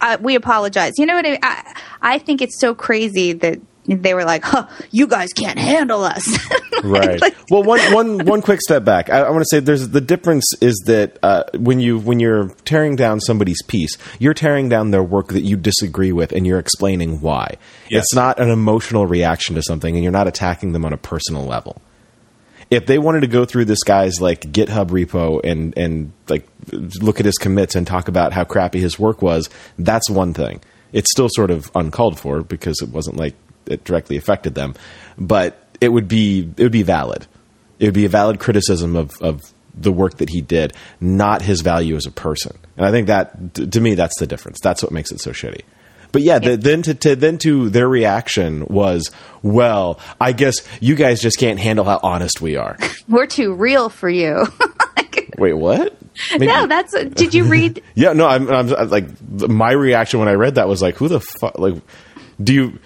Uh, we apologize. You know what I mean? I, I think it's so crazy that they were like, huh, you guys can't handle us. right. Like- well, one one one quick step back. I, I want to say there's the difference is that uh, when you when you're tearing down somebody's piece, you're tearing down their work that you disagree with, and you're explaining why. Yes. It's not an emotional reaction to something, and you're not attacking them on a personal level. If they wanted to go through this guy's like GitHub repo and and like look at his commits and talk about how crappy his work was, that's one thing. It's still sort of uncalled for because it wasn't like it directly affected them, but it would be it would be valid. It would be a valid criticism of of the work that he did, not his value as a person. And I think that to me that's the difference. That's what makes it so shitty. But yeah, the, then to, to then to their reaction was, well, I guess you guys just can't handle how honest we are. we're too real for you. Wait, what? Maybe- no, that's. Did you read? yeah, no. I'm, I'm I'm, like my reaction when I read that was like, who the fuck? Like, do you?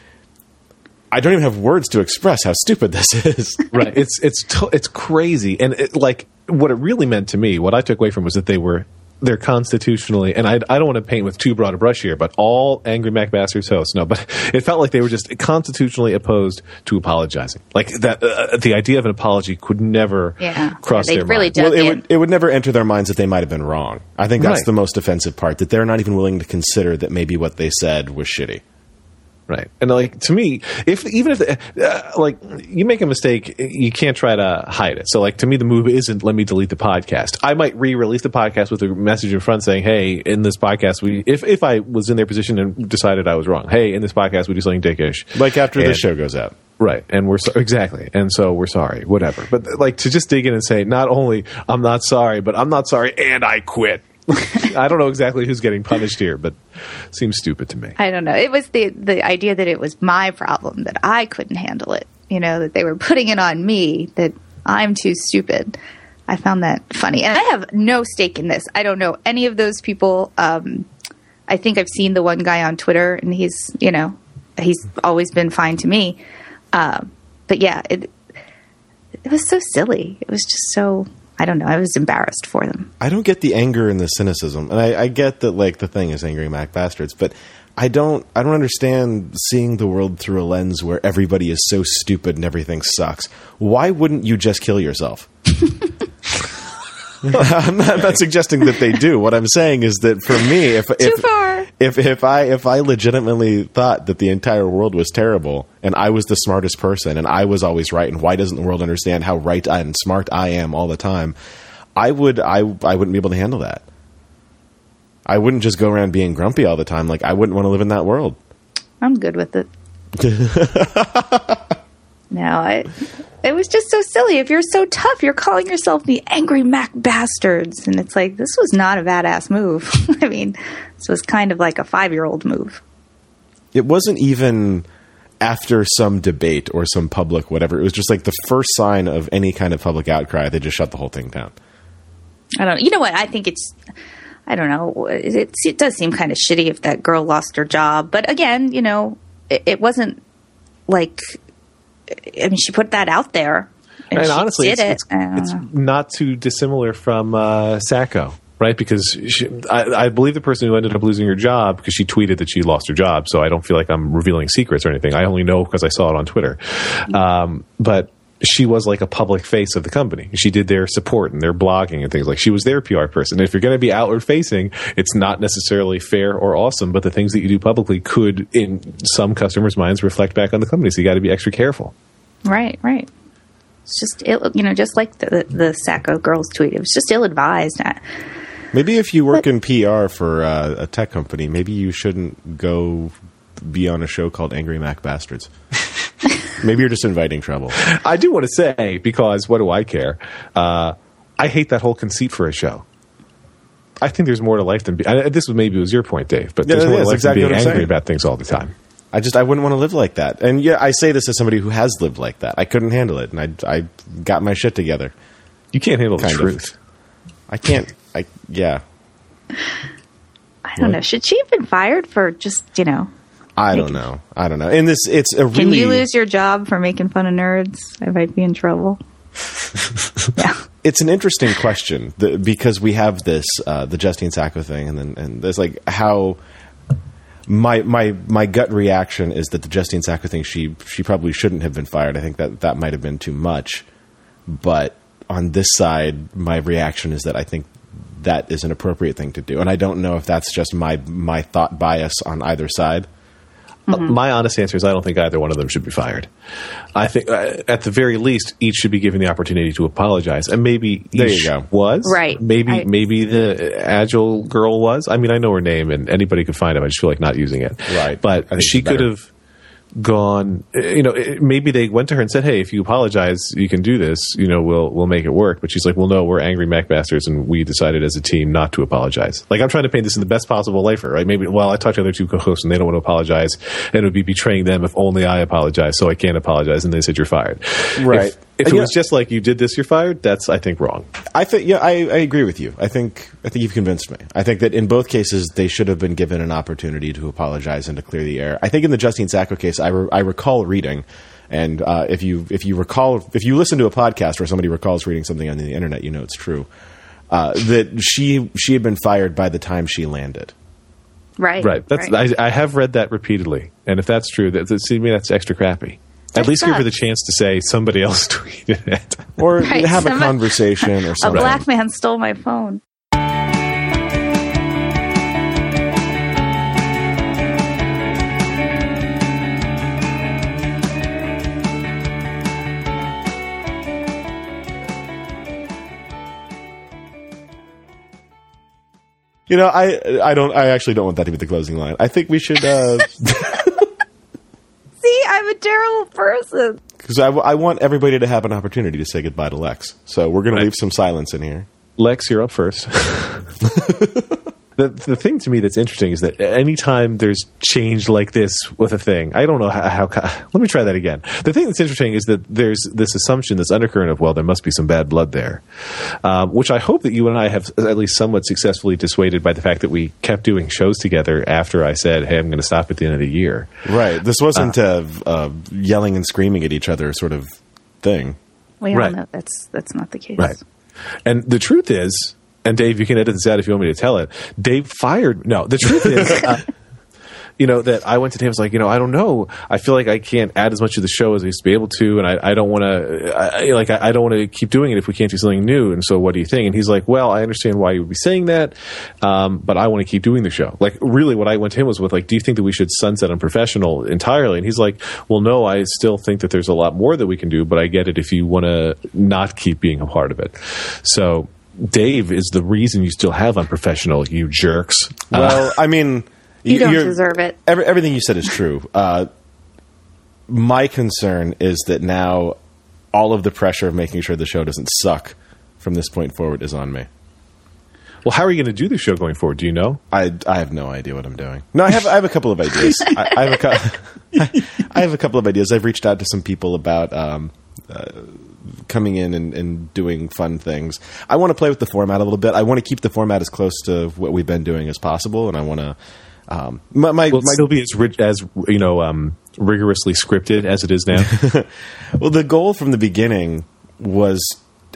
I don't even have words to express how stupid this is. right it's it's to- it's crazy and it, like what it really meant to me what i took away from was that they were they're constitutionally and I, I don't want to paint with too broad a brush here but all angry MacBastards hosts no but it felt like they were just constitutionally opposed to apologizing like that uh, the idea of an apology could never Yeah. cross They their really mind. dug well, it in. would it would never enter their minds that they might have been wrong. I think that's Right. the most offensive part that they're not even willing to consider that maybe what they said was shitty. Right. And like to me, if even if uh, like you make a mistake, you can't try to hide it. So like to me, the move isn't let me delete the podcast. I might re-release the podcast with a message in front saying, "Hey, in this podcast, we if if I was in their position and decided I was wrong, hey, in this podcast we do something dickish." Like after And- this show goes out. Right, and we're so, exactly, and so we're sorry, whatever. But like to just dig in and say, not only I'm not sorry, but I'm not sorry, and I quit. I don't know exactly who's getting punished here, but seems stupid to me. I don't know. It was the the idea that it was my problem that I couldn't handle it. You know that they were putting it on me that I'm too stupid. I found that funny, and I have no stake in this. I don't know any of those people. Um, I think I've seen the one guy on Twitter, and he's you know he's always been fine to me. Um, but yeah, it it was so silly. It was just so I don't know. I was embarrassed for them. I don't get the anger and the cynicism, and I, I get that like the thing is angry Mac bastards, but I don't I don't understand seeing the world through a lens where everybody is so stupid and everything sucks. Why wouldn't you just kill yourself? I'm, not, I'm not suggesting that they do. What I'm saying is that for me, if if, far. If if I if I legitimately thought that the entire world was terrible and I was the smartest person and I was always right, and why doesn't the world understand how right and smart I am all the time? I would I I wouldn't be able to handle that. I wouldn't just go around being grumpy all the time. Like I wouldn't want to live in that world. I'm good with it. no, I. It was just so silly. If you're so tough, you're calling yourself the angry Mac bastards, and it's like this was not a badass move. I mean, this was kind of like a five year old move. It wasn't even after some debate or some public whatever. It was just like the first sign of any kind of public outcry. They just shut the whole thing down. I don't. You know what? I think it's. I don't know. It, it, it does seem kind of shitty if that girl lost her job, but again, you know, it, it wasn't like. I mean, she put that out there, and, and she honestly, did it's, it. It's, it's not too dissimilar from uh, Sacco, right? Because she, I, I believe the person who ended up losing her job because she tweeted that she lost her job. So I don't feel like I'm revealing secrets or anything. I only know because I saw it on Twitter. Um, but she was like a public face of the company. She did their support and their blogging and things like she was their PR person. If you're going to be outward facing, it's not necessarily fair or awesome, but the things that you do publicly could, in some customers' minds, reflect back on the company. So you got to be extra careful. Right, right. It's just ill, you know, just like the the Sacco girls tweet. It was just ill advised. Maybe if you work in PR for uh, a tech company, maybe you shouldn't go be on a show called Angry Mac Bastards. maybe you're just inviting trouble. I do want to say because what do I care? Uh, I hate that whole conceit for a show. I think there's more to life than be, I, this was maybe was your point, Dave, but Yeah, there's it more to life exactly than being angry saying. about things all the time. I just I wouldn't want to live like that. And yeah, I say this as somebody who has lived like that. I couldn't handle it, and I I got my shit together. You can't handle the Kind of. truth. I can't. I yeah. I don't know. Should she have been fired for just you know? I don't know. I don't know. And this it's a really Can you lose your job for making fun of nerds? I might be in trouble. yeah. it's an interesting question the, because we have this uh, the Justine Sacco thing, and then and there's like how my my my gut reaction is that the Justine Sacco thing she she probably shouldn't have been fired. I think that that might have been too much, but on this side, my reaction is that I think that is an appropriate thing to do, and I don't know if that's just my my thought bias on either side. Uh, My honest answer is I don't think either one of them should be fired. I think uh, at the very least each should be given the opportunity to apologize, and maybe There you go. was Right. Maybe I- maybe the agile girl was. I mean, I know her name, and anybody could find it. I just feel like not using it. Right. But she could have gone. You know, maybe they went to her and said, "Hey, if you apologize, you can do this. You know, we'll we'll make it work." But she's like, "Well, no, we're angry mcbastards and we decided as a team not to apologize." Like I'm trying to paint this in the best possible light for right? Maybe well, I talked to other two co-hosts, and they don't want to apologize, and it would be betraying them if only I apologize, so I can't apologize, and they said you're fired. Right. If, if it Yeah. was just like you did this, you're fired. That's I think wrong. I think yeah, I, I agree with you. I think I think you've convinced me. I think that in both cases they should have been given an opportunity to apologize and to clear the air. I think in the Justine Sacco case, I, re- I recall reading, and uh, if you if you recall if you listen to a podcast where somebody recalls reading something on the internet, you know it's true. Uh, that she she had been fired by the time she landed. Right. Right. That's I, I have read that repeatedly, and if that's true, that, that to me that's extra crappy. At That least give her the chance to say somebody else tweeted it. Or Right, have a conversation or something. a black man stole my phone. You know, I I don't I actually don't want that to be the closing line. I think we should. Uh, See, I'm a terrible person. Because I, I want everybody to have an opportunity to say goodbye to Lex. So we're going Right. to leave some silence in here. Lex, you're up first. the the thing to me that's interesting is that anytime there's change like this with a thing, I don't know how, how. Let me try that again. The thing that's interesting is that there's this assumption, this undercurrent of well, there must be some bad blood there, um, which I hope that you and I have at least somewhat successfully dissuaded by the fact that we kept doing shows together after I said, "Hey, I'm going to stop at the end of the year." Right. This wasn't a uh, yelling and screaming at each other sort of thing. We all Right. know that's that's not the case. Right. And the truth is, and Dave, you can edit this out if you want me to tell it. Dave fired. No, the truth is, uh, you know, that I went to Dave. I was like, you know, I don't know. I feel like I can't add as much to the show as I used to be able to, and I, I don't want to. Like, I, I don't want to keep doing it if we can't do something new. And so, what do you think? And he's like, well, I understand why you would be saying that, um, but I want to keep doing the show. Like, really, what I went to him was with like, do you think that we should sunset unprofessional entirely? And he's like, well, no, I still think that there's a lot more that we can do, but I get it if you want to not keep being a part of it. So. Dave is the reason you still have unprofessional, you jerks. Uh, Well, I mean, You don't deserve it. Every, everything you said is true. Uh, my concern is that now all of the pressure of making sure the show doesn't suck from this point forward is on me. well, how are you going to do the show going forward? Do you know? I, I have no idea what I'm doing. No, I have I have a couple of ideas. I, I have a cou- I have a couple of ideas. I've reached out to some people about um, uh, coming in and, and doing fun things. I want to play with the format a little bit. I want to keep the format as close to what we've been doing as possible, and I want to. Um, my my, Will my still be as rig- as you know um, rigorously scripted as it is now? well, the goal from the beginning was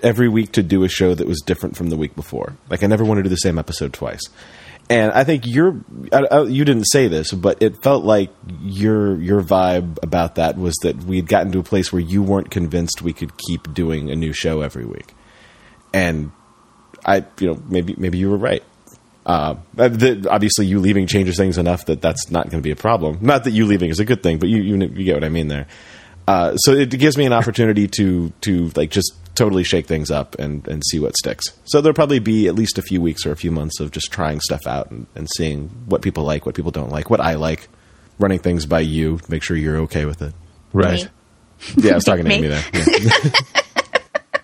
every week to do a show that was different from the week before. Like I never wanted to do the same episode twice. And I think your I, I, you didn't say this, but it felt like your your vibe about that was that we had gotten to a place where you weren't convinced we could keep doing a new show every week. And I, you know, maybe maybe you were right. Uh, the, obviously, you leaving changes things enough that that's not going to be a problem. Not that you leaving is a good thing, but you you, you get what I mean there. Uh, so it gives me an opportunity to to like just totally shake things up and and see what sticks. So there'll probably be at least a few weeks or a few months of just trying stuff out and, and seeing what people like, what people don't like, what I like, running things by you, make sure you're okay with it. Right. Me. Yeah, I was talking to Me. Amy there. Yeah.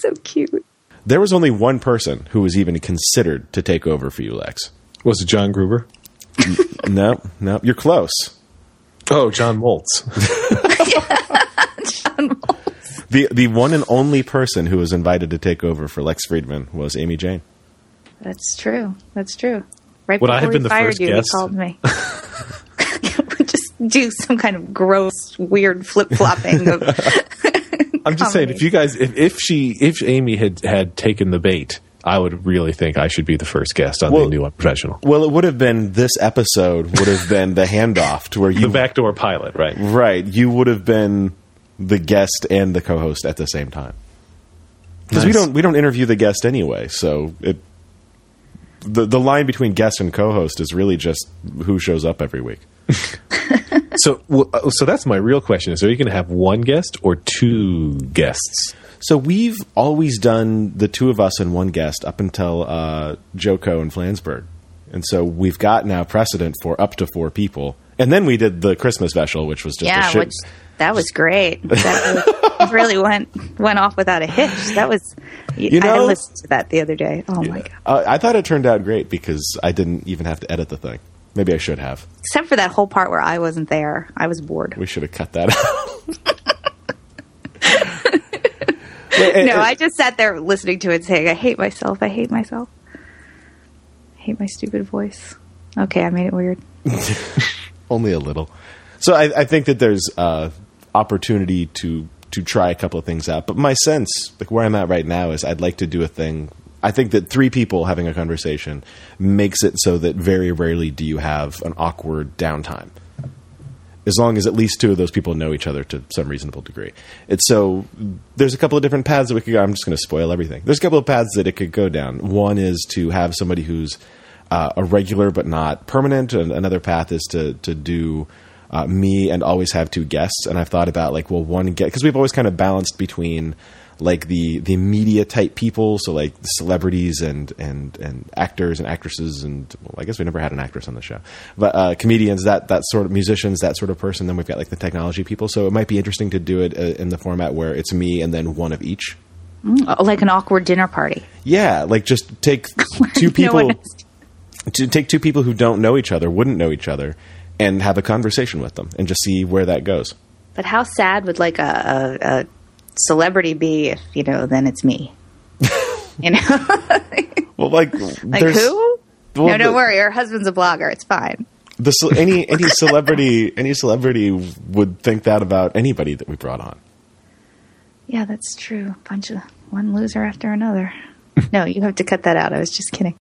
So cute. there was only one person who was even considered to take over for you, Lex. Was it John Gruber? No, no, you're close. Oh, John Moltz. John Moltz. The the one and only person who was invited to take over for Lex Friedman was Amy Jane. That's true. That's true. Right Would I before have been he the fired first you, guest? he called me. Just do some kind of gross, weird flip flopping of. I'm just saying, if you guys, if, if she, if Amy had had taken the bait, I would really think I should be the first guest on Well- the new unprofessional. Well, it would have been this episode would have been the handoff to where you The backdoor pilot, right? right you would have been the guest and the co-host at the same time because we don't we don't interview the guest anyway. So it the the line between guest and co-host is really just who shows up every week. So, well, uh, so that's my real question: Is are you going to have one guest or two guests? So we've always done the two of us and one guest up until uh, JoCo and Flansburgh, and so we've got now precedent for up to four people. And then we did the Christmas special, which was just a yeah, shit. That was great. That really, really went went off without a hitch. That was. You know, I listened to that the other day. Oh my god! uh, I thought it turned out great because I didn't even have to edit the thing. Maybe I should have. Except for that whole part where I wasn't there. I was bored. We should have cut that out. No, I just sat there listening to it, saying, "I hate myself. I hate myself. I hate my stupid voice." Okay, I made it weird. Only a little. So I, I think that there's uh, opportunity to to try a couple of things out. But my sense, like where I'm at right now, is I'd like to do a thing. I think that three people having a conversation makes it so that very rarely do you have an awkward downtime. As long as at least two of those people know each other to some reasonable degree. It's so there's a couple of different paths that we could go. I'm just going to spoil everything. There's a couple of paths that it could go down. One is to have somebody who's uh, a regular but not permanent. And another path is to to do uh, me and always have two guests. And I've thought about like, well, one get because we've always kind of balanced between like the the media type people, so like celebrities and and and actors and actresses, and well, I guess we never had an actress on the show, but uh, comedians, that that sort of musicians, that sort of person. Then we've got like the technology people. So it might be interesting to do it uh, in the format where it's me and then one of each. Oh, like an awkward dinner party. Yeah, like just take two people is- to take two people who don't know each other, wouldn't know each other, and have a conversation with them, and just see where that goes. But how sad would like a, a, a celebrity be if you know then it's me? you know, Well, like, like who? well, no, don't the- worry. Her husband's a blogger. It's fine. The, any any celebrity any celebrity would think that about anybody that we brought on. Yeah, that's true. Bunch of one loser after another. no, you have to cut that out. I was just kidding.